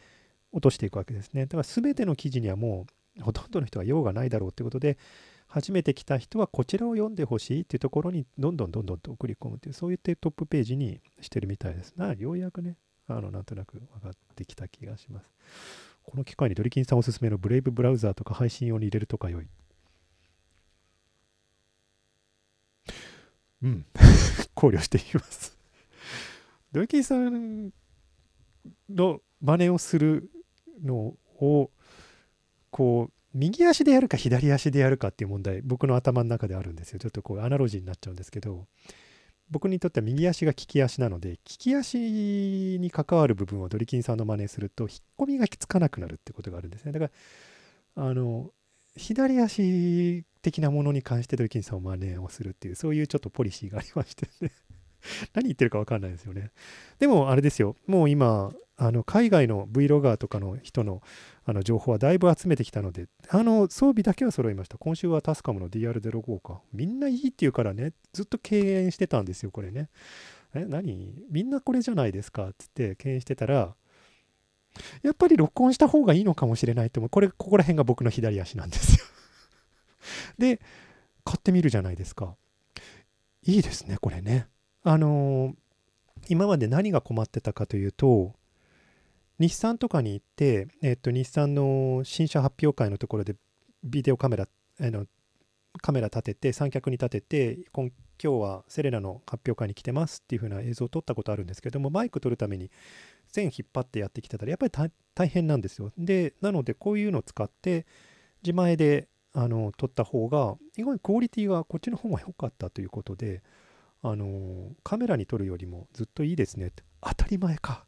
落としていくわけですね。だから全ての記事にはもうほとんどの人は用がないだろうということで、初めて来た人はこちらを読んでほしいっていうところにどんどんどんどんと送り込むという、そういったトップページにしてるみたいですな。ようやくね、あの、なんとなく分かってきた気がします。この機会にドリキンさんおすすめのブレイブブラウザーとか配信用に入れるとか良い。うん。考慮していきます。ドリキンさんの真似をするのをこう右足でやるか左足でやるかっていう問題僕の頭の中であるんですよちょっとこうアナロジーになっちゃうんですけど僕にとっては右足が利き足なので利き足に関わる部分をドリキンさんの真似すると引っ込みがきつかなくなるってことがあるんですね。だからあの左足的なものに関してドリキンさんを真似をするっていうそういうちょっとポリシーがありましてね。何言ってるか分かんないですよね。でもあれですよ。もう今あの海外の Vlogger とかの人のあの情報はだいぶ集めてきたので、あの装備だけは揃いました。今週はタスカムの DR05 か。みんないいって言うからね、ずっと敬遠してたんですよ、これね。え、何？みんなこれじゃないですかって言って敬遠してたら、やっぱり録音した方がいいのかもしれないって思う。これ、ここら辺が僕の左足なんですよ で、買ってみるじゃないですか。いいですね、これね。あのー、今まで何が困ってたかというと、日産とかに行って、えっと、日産の新車発表会のところでビデオカメラあのカメラ立てて三脚に立てて今今日はセレナの発表会に来てますっていう風な映像を撮ったことあるんですけどもマイク撮るために線引っ張ってやってきてたらやっぱり大変なんですよ。でなのでこういうのを使って自前であの撮った方が意外にクオリティがこっちの方が良かったということであのカメラに撮るよりもずっといいですねって。当たり前か。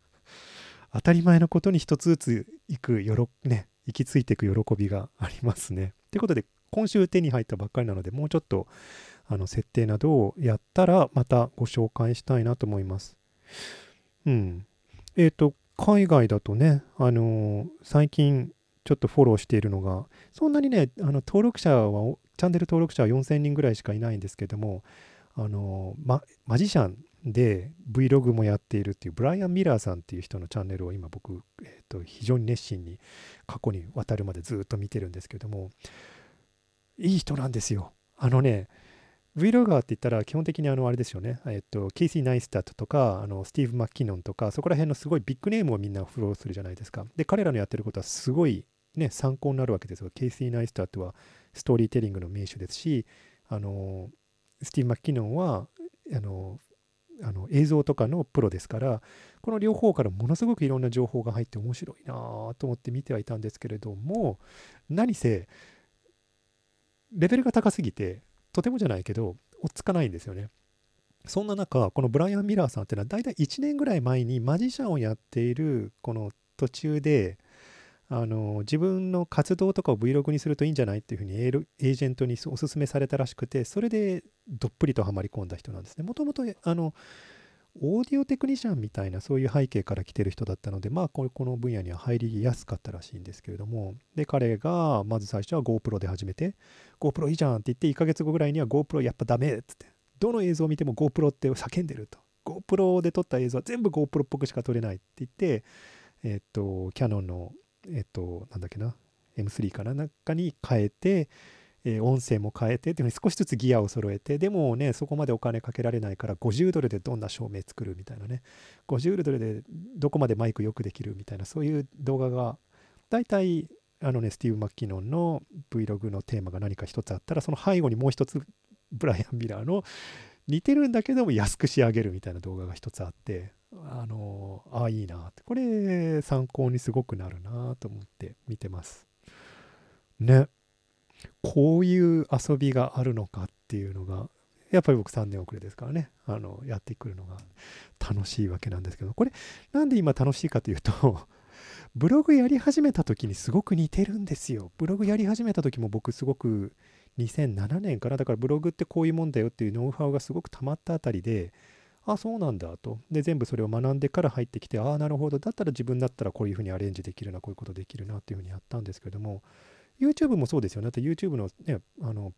当たり前のことに一つずつ行くよろ、ね、行き着いていく喜びがありますね。ということで、今週手に入ったばっかりなので、もうちょっとあの設定などをやったら、またご紹介したいなと思います。うん。えっ、ー、と、海外だとね、あのー、最近ちょっとフォローしているのが、そんなにね、あの登録者は、チャンネル登録者は4000人ぐらいしかいないんですけども、あのー、ま、マジシャンで Vlog もやっているっていうブライアン・ミラーさんっていう人のチャンネルを今僕、えー、と非常に熱心に過去に渡るまでずっと見てるんですけどもいい人なんですよ。あのね Vlogger って言ったら基本的にあのあれですよね、えっと、ケイシー・ナイスタットとかあのスティーブ・マッキノンとかそこら辺のすごいビッグネームをみんなフォローするじゃないですか。で彼らのやってることはすごいね参考になるわけですよ。ケイシー・ナイスタットはストーリーテリングの名手ですしあのスティーブ・マッキノンはあのあの映像とかのプロですからこの両方からものすごくいろんな情報が入って面白いなと思って見てはいたんですけれども何せレベルが高すぎてとてもじゃないけど追っつかないんですよね。そんな中このブライアン・ミラーさんっていうのは大体1年ぐらい前にマジシャンをやっているこの途中であの自分の活動とかを Vlog にするといいんじゃないっていうふうにエージェントにおすすめされたらしくてそれでどっぷりとはまり込んだ人なんですね。もともとあのオーディオテクニシャンみたいなそういう背景から来てる人だったのでまあこの分野には入りやすかったらしいんですけれども。で彼がまず最初は GoPro で始めて GoPro いいじゃんって言って1ヶ月後ぐらいには GoPro やっぱダメっつってどの映像を見ても GoPro って叫んでると。GoPro で撮った映像は全部 GoPro っぽくしか撮れないって言ってえっとキャノンのえっと、なんだっけな、M3 かな、中に変えて、えー、音声も変えてっていうふうに少しずつギアを揃えて、でもね、そこまでお金かけられないから、50ドルでどんな照明作るみたいなね、50ドルでどこまでマイクよくできるみたいな、そういう動画が、大体、あのね、スティーブ・マッキノンの Vlog のテーマが何か一つあったら、その背後にもう一つ、ブライアン・ミラーの似てるんだけども安く仕上げるみたいな動画が一つあって、あのああいいなって。これ参考にすごくなるなと思って見てます。ね。こういう遊びがあるのかっていうのがやっぱり僕3年遅れですからね。あのやってくるのが楽しいわけなんですけど。これなんで今楽しいかというと ブログやり始めた時にすごく似てるんですよ。ブログやり始めた時も僕すごく2007年からだからブログってこういうもんだよっていうノウハウがすごく溜まったあたりであそうなんだと。で、全部それを学んでから入ってきて、ああ、なるほど。だったら自分だったらこういうふうにアレンジできるな、こういうことできるなっていうふうにやったんですけども、YouTube もそうですよね。だって YouTube のね、あの、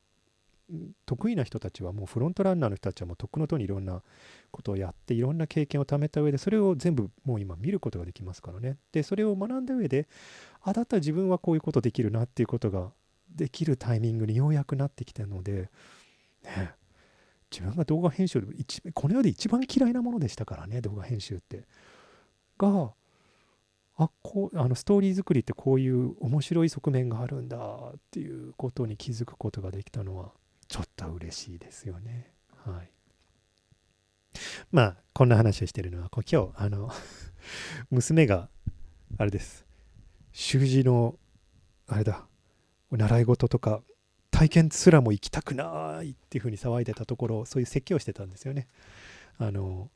得意な人たちはもうフロントランナーの人たちはもうとっくのとにいろんなことをやっていろんな経験を貯めた上でそれを全部もう今見ることができますからね。で、それを学んだ上で、あ、だったら自分はこういうことできるなっていうことができるタイミングにようやくなってきてるので、ね、自分が動画編集で一この世で一番嫌いなものでしたからね動画編集って。があこうあのストーリー作りってこういう面白い側面があるんだっていうことに気づくことができたのはちょっと嬉しいですよね。はい。まあこんな話をしてるのは今日あの 娘があれです。習字のあれだ。習い事とか体験すらも行きたくないっていうふうに騒いでたところそういう説教してたんですよね。あの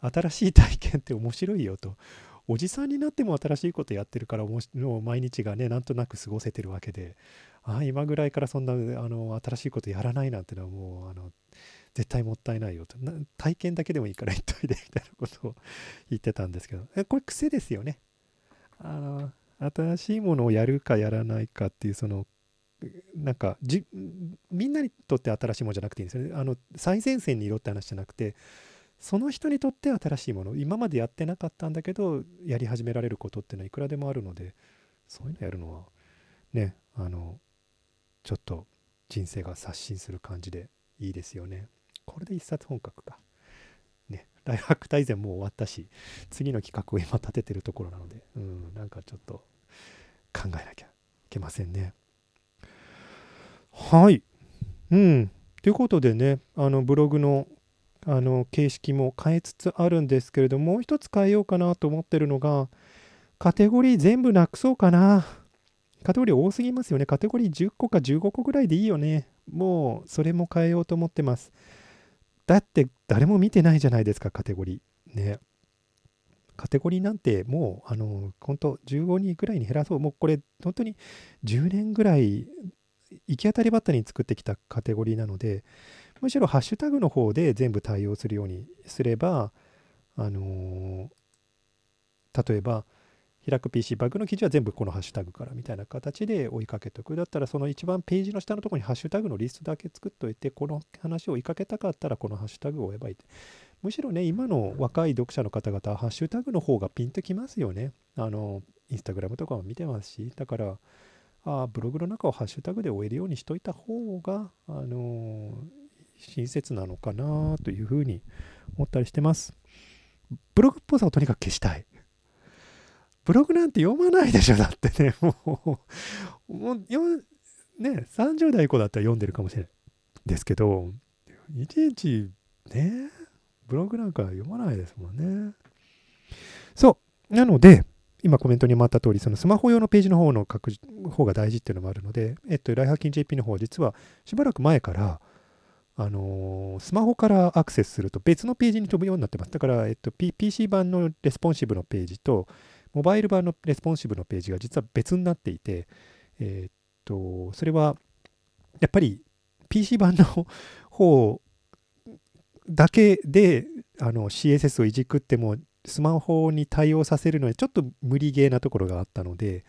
新しい体験って面白いよと。おじさんになっても新しいことやってるからもう毎日がねなんとなく過ごせてるわけで。ああ今ぐらいからそんなあの新しいことやらないなんてのはもうあの絶対もったいないよと。体験だけでもいいから言っといてみたいなことを言ってたんですけど。これ癖ですよね。あの新しいものをやるかやらないかっていうそのなんかじみんなにとって新しいものじゃなくていいんですよね。あの最前線にいろって話じゃなくてその人にとって新しいもの今までやってなかったんだけどやり始められることっていうのはいくらでもあるのでそういうのやるのはねあのちょっと人生が刷新する感じでいいですよね。これで一冊本格か。ね大学大全もう終わったし次の企画を今立ててるところなのでうんなんかちょっと考えなきゃいけませんね。はい。うん。ということでね、あのブログのあの形式も変えつつあるんですけれども、もう一つ変えようかなと思ってるのが、カテゴリー全部なくそうかな。カテゴリー多すぎますよね。カテゴリー10個か15個ぐらいでいいよね。もうそれも変えようと思ってます。だって誰も見てないじゃないですか、カテゴリー。ね。カテゴリーなんてもう、あの、本当15人ぐらいに減らそう。もうこれ、本当に10年ぐらい行き当たりばったりに作ってきたカテゴリーなので、むしろハッシュタグの方で全部対応するようにすれば、あのー、例えば、開く PC バグの記事は全部このハッシュタグからみたいな形で追いかけておく。だったらその一番ページの下のところにハッシュタグのリストだけ作っといて、この話を追いかけたかったらこのハッシュタグを追えばいい。むしろね、今の若い読者の方々はハッシュタグの方がピンときますよね。あの、インスタグラムとかも見てますし、だから、あブログの中をハッシュタグで終えるようにしといた方が、あのー、親切なのかなというふうに思ったりしてます。ブログっぽさをとにかく消したい。ブログなんて読まないでしょ、だってね、もう、もうね、30代以降だったら読んでるかもしれないですけど、いちいちね、ブログなんか読まないですもんね。そう。なので、今コメントにもあった通り、そのスマホ用のページの方の書く方が大事っていうのもあるので、えっと、ライハッキン JP の方は実はしばらく前から、あのー、スマホからアクセスすると別のページに飛ぶようになってます。だから、えっと、P、PC 版のレスポンシブのページと、モバイル版のレスポンシブのページが実は別になっていて、えー、っと、それは、やっぱり PC 版の方だけであの CSS をいじくってもスマホに対応させるのにちょっと無理ゲーなところがあったので、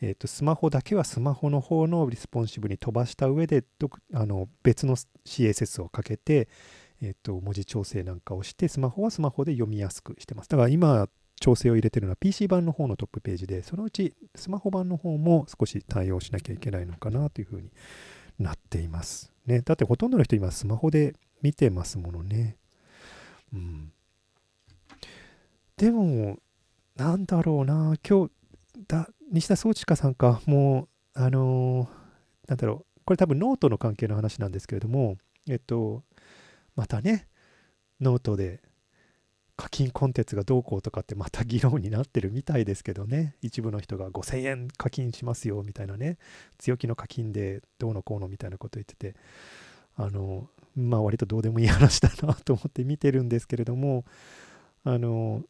えーと、スマホだけはスマホの方のリスポンシブに飛ばした上であの別の CSS をかけて、えーと、文字調整なんかをしてスマホはスマホで読みやすくしてます。だから今調整を入れてるのは PC 版の方のトップページでそのうちスマホ版の方も少し対応しなきゃいけないのかなというふうになっています、ね、だってほとんどの人今スマホで見てますものね。うん。でも、なんだろうな、今日、だ西田宗近さんか、もう、あのー、なんだろう、これ多分ノートの関係の話なんですけれども、えっと、またね、ノートで課金コンテンツがどうこうとかってまた議論になってるみたいですけどね、一部の人が5000円課金しますよみたいなね、強気の課金でどうのこうのみたいなこと言ってて、あの、まあ割とどうでもいい話だなと思って見てるんですけれども、あの、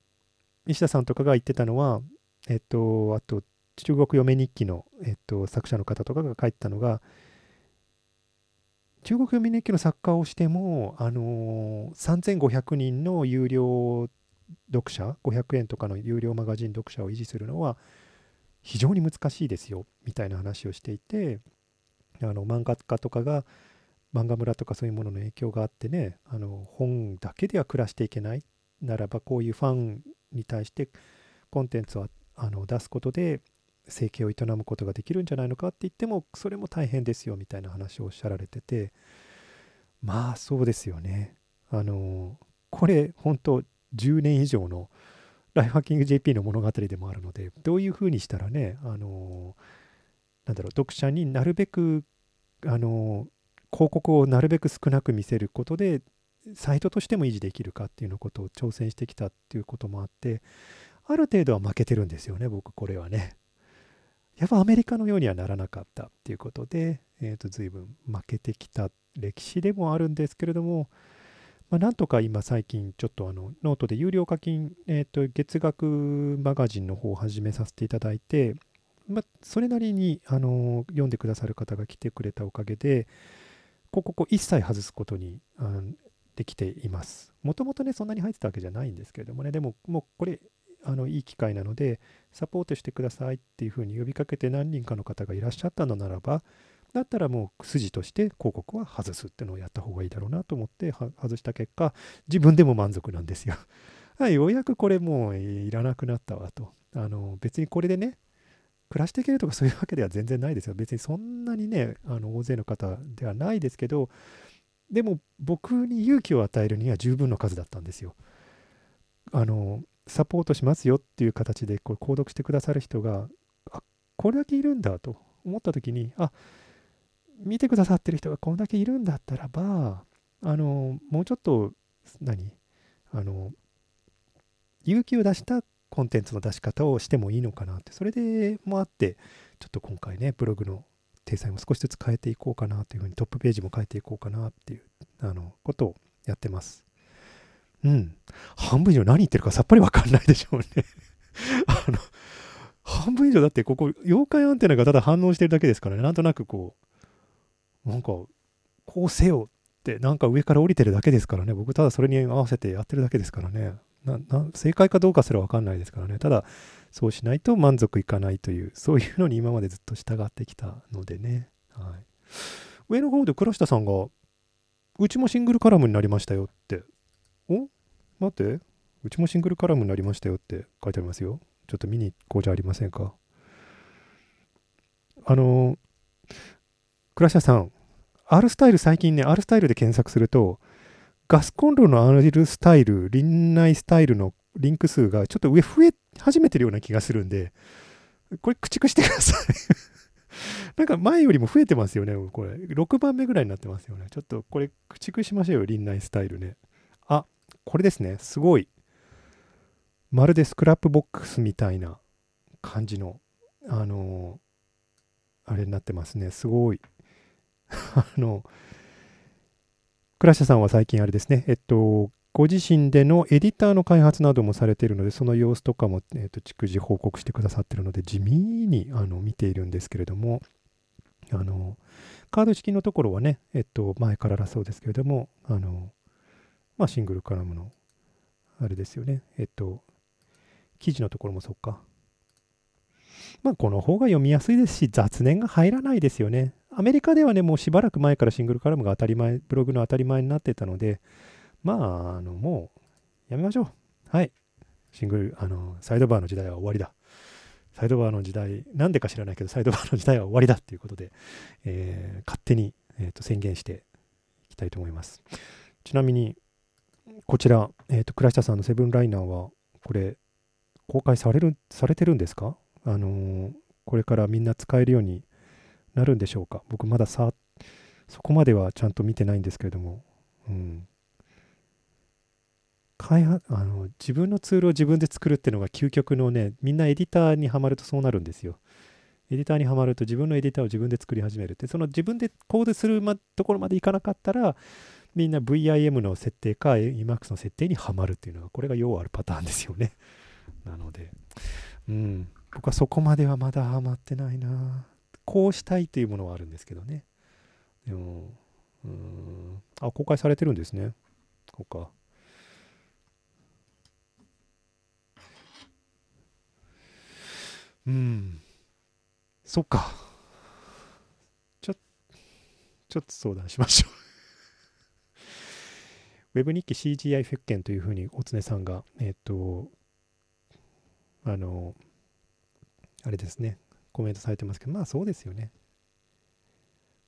西田さんとかが言ってたのは、えっと、あと、中国嫁日記の、えっと、作者の方とかが書いてたのが、中国読み日記の作家をしても、あのー、3500人の有料読者、500円とかの有料マガジン読者を維持するのは非常に難しいですよ、みたいな話をしていて、あの漫画家とかが漫画村とかそういうものの影響があってね、あの本だけでは暮らしていけないならば、こういうファンに対してコンテンツをあの出すことで生計を営むことができるんじゃないのかって言ってもそれも大変ですよみたいな話をおっしゃられててまあそうですよね。あのこれ本当10年以上のライフハッキング JP の物語でもあるのでどういうふうにしたらねあのなんだろう読者になるべくあの広告をなるべく少なく見せることでサイトとしても維持できるかっていうのことを挑戦してきたっていうこともあってある程度は負けてるんですよね僕これはね。やっぱアメリカのようにはならなかったっていうことで、えー、と随分負けてきた歴史でもあるんですけれども、まあ、なんとか今最近ちょっとあのノートで有料課金、えー、と月額マガジンの方を始めさせていただいて、まあ、それなりにあの読んでくださる方が来てくれたおかげでここ一切外すことにできています。もともとね、そんなに入ってたわけじゃないんですけれどもね、でももうこれ、あのいい機会なので、サポートしてくださいっていうふうに呼びかけて何人かの方がいらっしゃったのならば、だったらもう筋として広告は外すっていうのをやった方がいいだろうなと思って外した結果、自分でも満足なんですよ。はい、ようやくこれもういらなくなったわと。あの別にこれでね、暮らしていけるとかそういうわけでは全然ないですよ。別にそんなにね、あの大勢の方ではないですけど、でも僕に勇気を与えるには十分の数だったんですよ。あのサポートしますよっていう形でこれ購読してくださる人があこれだけいるんだと思った時にあ見てくださってる人がこんだけいるんだったらばあのもうちょっと何あの勇気を出したコンテンツの出し方をしてもいいのかなってそれでもあってちょっと今回ねブログの体裁も少しずつ変えていこうかなというふうにトップページも変えていこうかなっていうあのことをやってます。うん。半分以上何言ってるかさっぱりわかんないでしょうね あの、半分以上だってここ、妖怪アンテナがただ反応してるだけですからね。なんとなくこう、なんか、こうせよってなんか上から降りてるだけですからね。僕ただそれに合わせてやってるだけですからね。なな正解かどうかすらわかんないですからね。ただ、そうしないと満足いかないという、そういうのに今までずっと従ってきたのでね。はい、上の方で倉下さんが、うちもシングルカラムになりましたよって。お？待って。うちもシングルカラムになりましたよって書いてありますよ。ちょっと見に行こうじゃありませんか。あの、倉下さん、R スタイル最近ね、R スタイルで検索すると、ガスコンロの R スタイル、林内スタイルのリンク数がちょっと上増え始めてるような気がするんで、これ駆逐してください なんか前よりも増えてますよね、これ。6番目ぐらいになってますよね。ちょっとこれ駆逐しましょうよ、林内スタイルね。あ、これですね。すごい。まるで Scrapbox みたいな感じの、あのー、あれになってますね。すごい。あの、倉下さんは最近あれですね、えっと、ご自身でのエディターの開発などもされているので、その様子とかも、えーと、逐次報告してくださっているので、地味にあの見ているんですけれども、あのカード式のところはね、えっと、前からだそうですけれども、あのまあ、シングルカラムの、あれですよね、えっと、記事のところもそっか。まあ、この方が読みやすいですし、雑念が入らないですよね。アメリカではね、もうしばらく前からシングルカラムが当たり前、ブログの当たり前になってたので、まあ、あの、もう、やめましょう。はい。シングル、あの、サイドバーの時代は終わりだ。サイドバーの時代、なんでか知らないけど、サイドバーの時代は終わりだっていうことで、えー、勝手に、えーと、宣言していきたいと思います。ちなみに、こちら、えーと、倉下さんのセブンライナーは、これ、公開される、されてるんですか？あのー、これからみんな使えるようになるんでしょうか？僕まださ、そこまではちゃんと見てないんですけれども、うん。開発あの自分のツールを自分で作るっていうのが究極のね、みんなエディターにはまるとそうなるんですよ。エディターにはまると自分のエディターを自分で作り始めるって、その自分でコードする、ま、ところまでいかなかったら、みんな VIM の設定か Emacs の設定にはまるっていうのが、これが要あるパターンですよね。なので、うん、僕はそこまではまだはまってないな。こうしたいというものはあるんですけどね。でも、うん、あ、公開されてるんですね。こうか。うん。そっか。ちょ、ちょっと相談しましょう Web 日記 CGI フェッケンというふうにおつねさんが、えっ、ー、と、あの、あれですね、コメントされてますけど、まあそうですよね。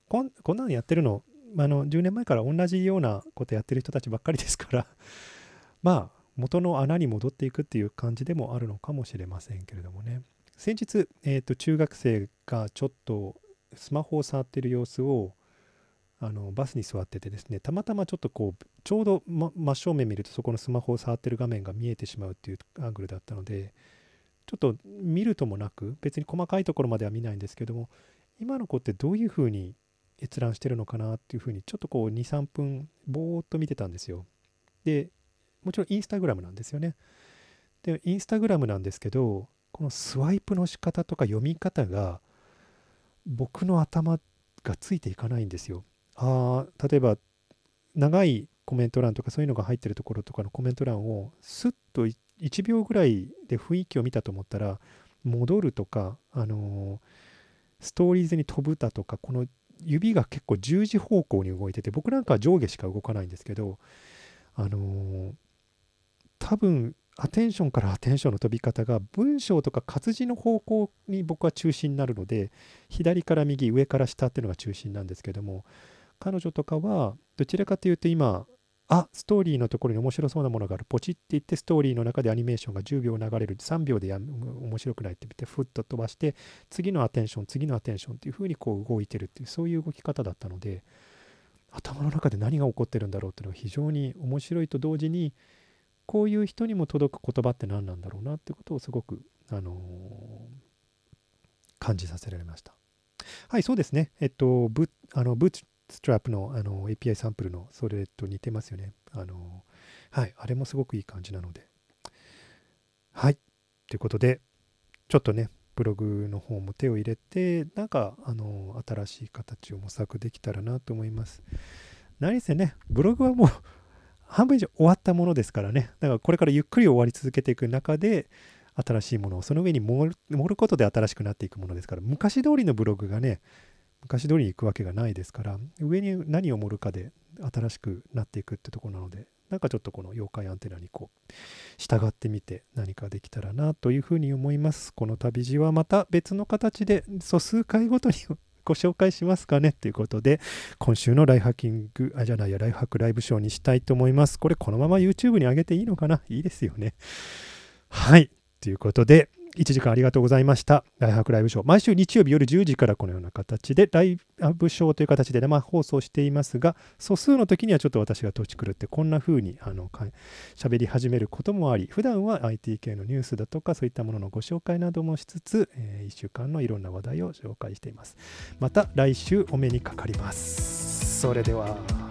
こんこんなのやってるの、あの10年前から同じようなことやってる人たちばっかりですから まあ元の穴に戻っていくっていう感じでもあるのかもしれませんけれどもね。先日、えーと、中学生がちょっとスマホを触ってる様子をあのバスに座っててですねたまたまちょっとこうちょうど、ま、真正面見るとそこのスマホを触ってる画面が見えてしまうっていうアングルだったのでちょっと見るともなく別に細かいところまでは見ないんですけども今の子ってどういうふうに閲覧してるのかなっていうふうにちょっとこう23分ぼーっと見てたんですよでもちろんインスタグラムなんですよねでインスタグラムなんですけどこのスワイプの仕方とか読み方が僕の頭がついていかないんですよ。あ例えば長いコメント欄とかそういうのが入ってるところとかのコメント欄をスッと1秒ぐらいで雰囲気を見たと思ったら戻るとか、あのー、ストーリーズに飛ぶだとかこの指が結構十字方向に動いてて僕なんかは上下しか動かないんですけどあのー、多分アテンションからアテンションの飛び方が文章とか活字の方向に僕は中心になるので左から右上から下っていうのが中心なんですけども彼女とかはどちらかというと今あストーリーのところに面白そうなものがあるポチって言ってストーリーの中でアニメーションが10秒流れる3秒でや面白くないって言ってふっと飛ばして次のアテンション次のアテンションっていう風にこう動いてるっていうそういう動き方だったので頭の中で何が起こってるんだろうっていうのが非常に面白いと同時にこういう人にも届く言葉って何なんだろうなってことをすごく、あのー、感じさせられました。はい、そうですね。えっと、ブあのブーツストラップのあの API サンプルのそれと似てますよね。あの、はい、あれもすごくいい感じなので。はい、ということで、ちょっとね、ブログの方も手を入れて、なんか、あの、新しい形を模索できたらなと思います。何せね、ブログはもう 半分以上終わったものですからね。だからこれからゆっくり終わり続けていく中で、新しいものをその上に盛ることで新しくなっていくものですから、昔通りのブログがね、昔通りに行くわけがないですから、上に何を盛るかで新しくなっていくってとこなので、なんかちょっとこの妖怪アンテナにこう、従ってみて何かできたらなというふうに思います。この旅路はまた別の形で素数回ごとにご紹介しますかねということで、今週のライハッキング、あ、じゃないや、ライフハックライブショーにしたいと思います。これ、このまま YouTube に上げていいのかな？いいですよね。はい。ということで、1時間ありがとうございました。ライハクライブショー。毎週日曜日夜10時からこのような形で、ライブショーという形で生放送していますが、素数の時にはちょっと私が土地狂って、こんな風にあの喋り始めることもあり、普段は IT 系のニュースだとか、そういったもののご紹介などもしつつ、えー、1週間のいろんな話題を紹介しています。また来週お目にかかります。それでは。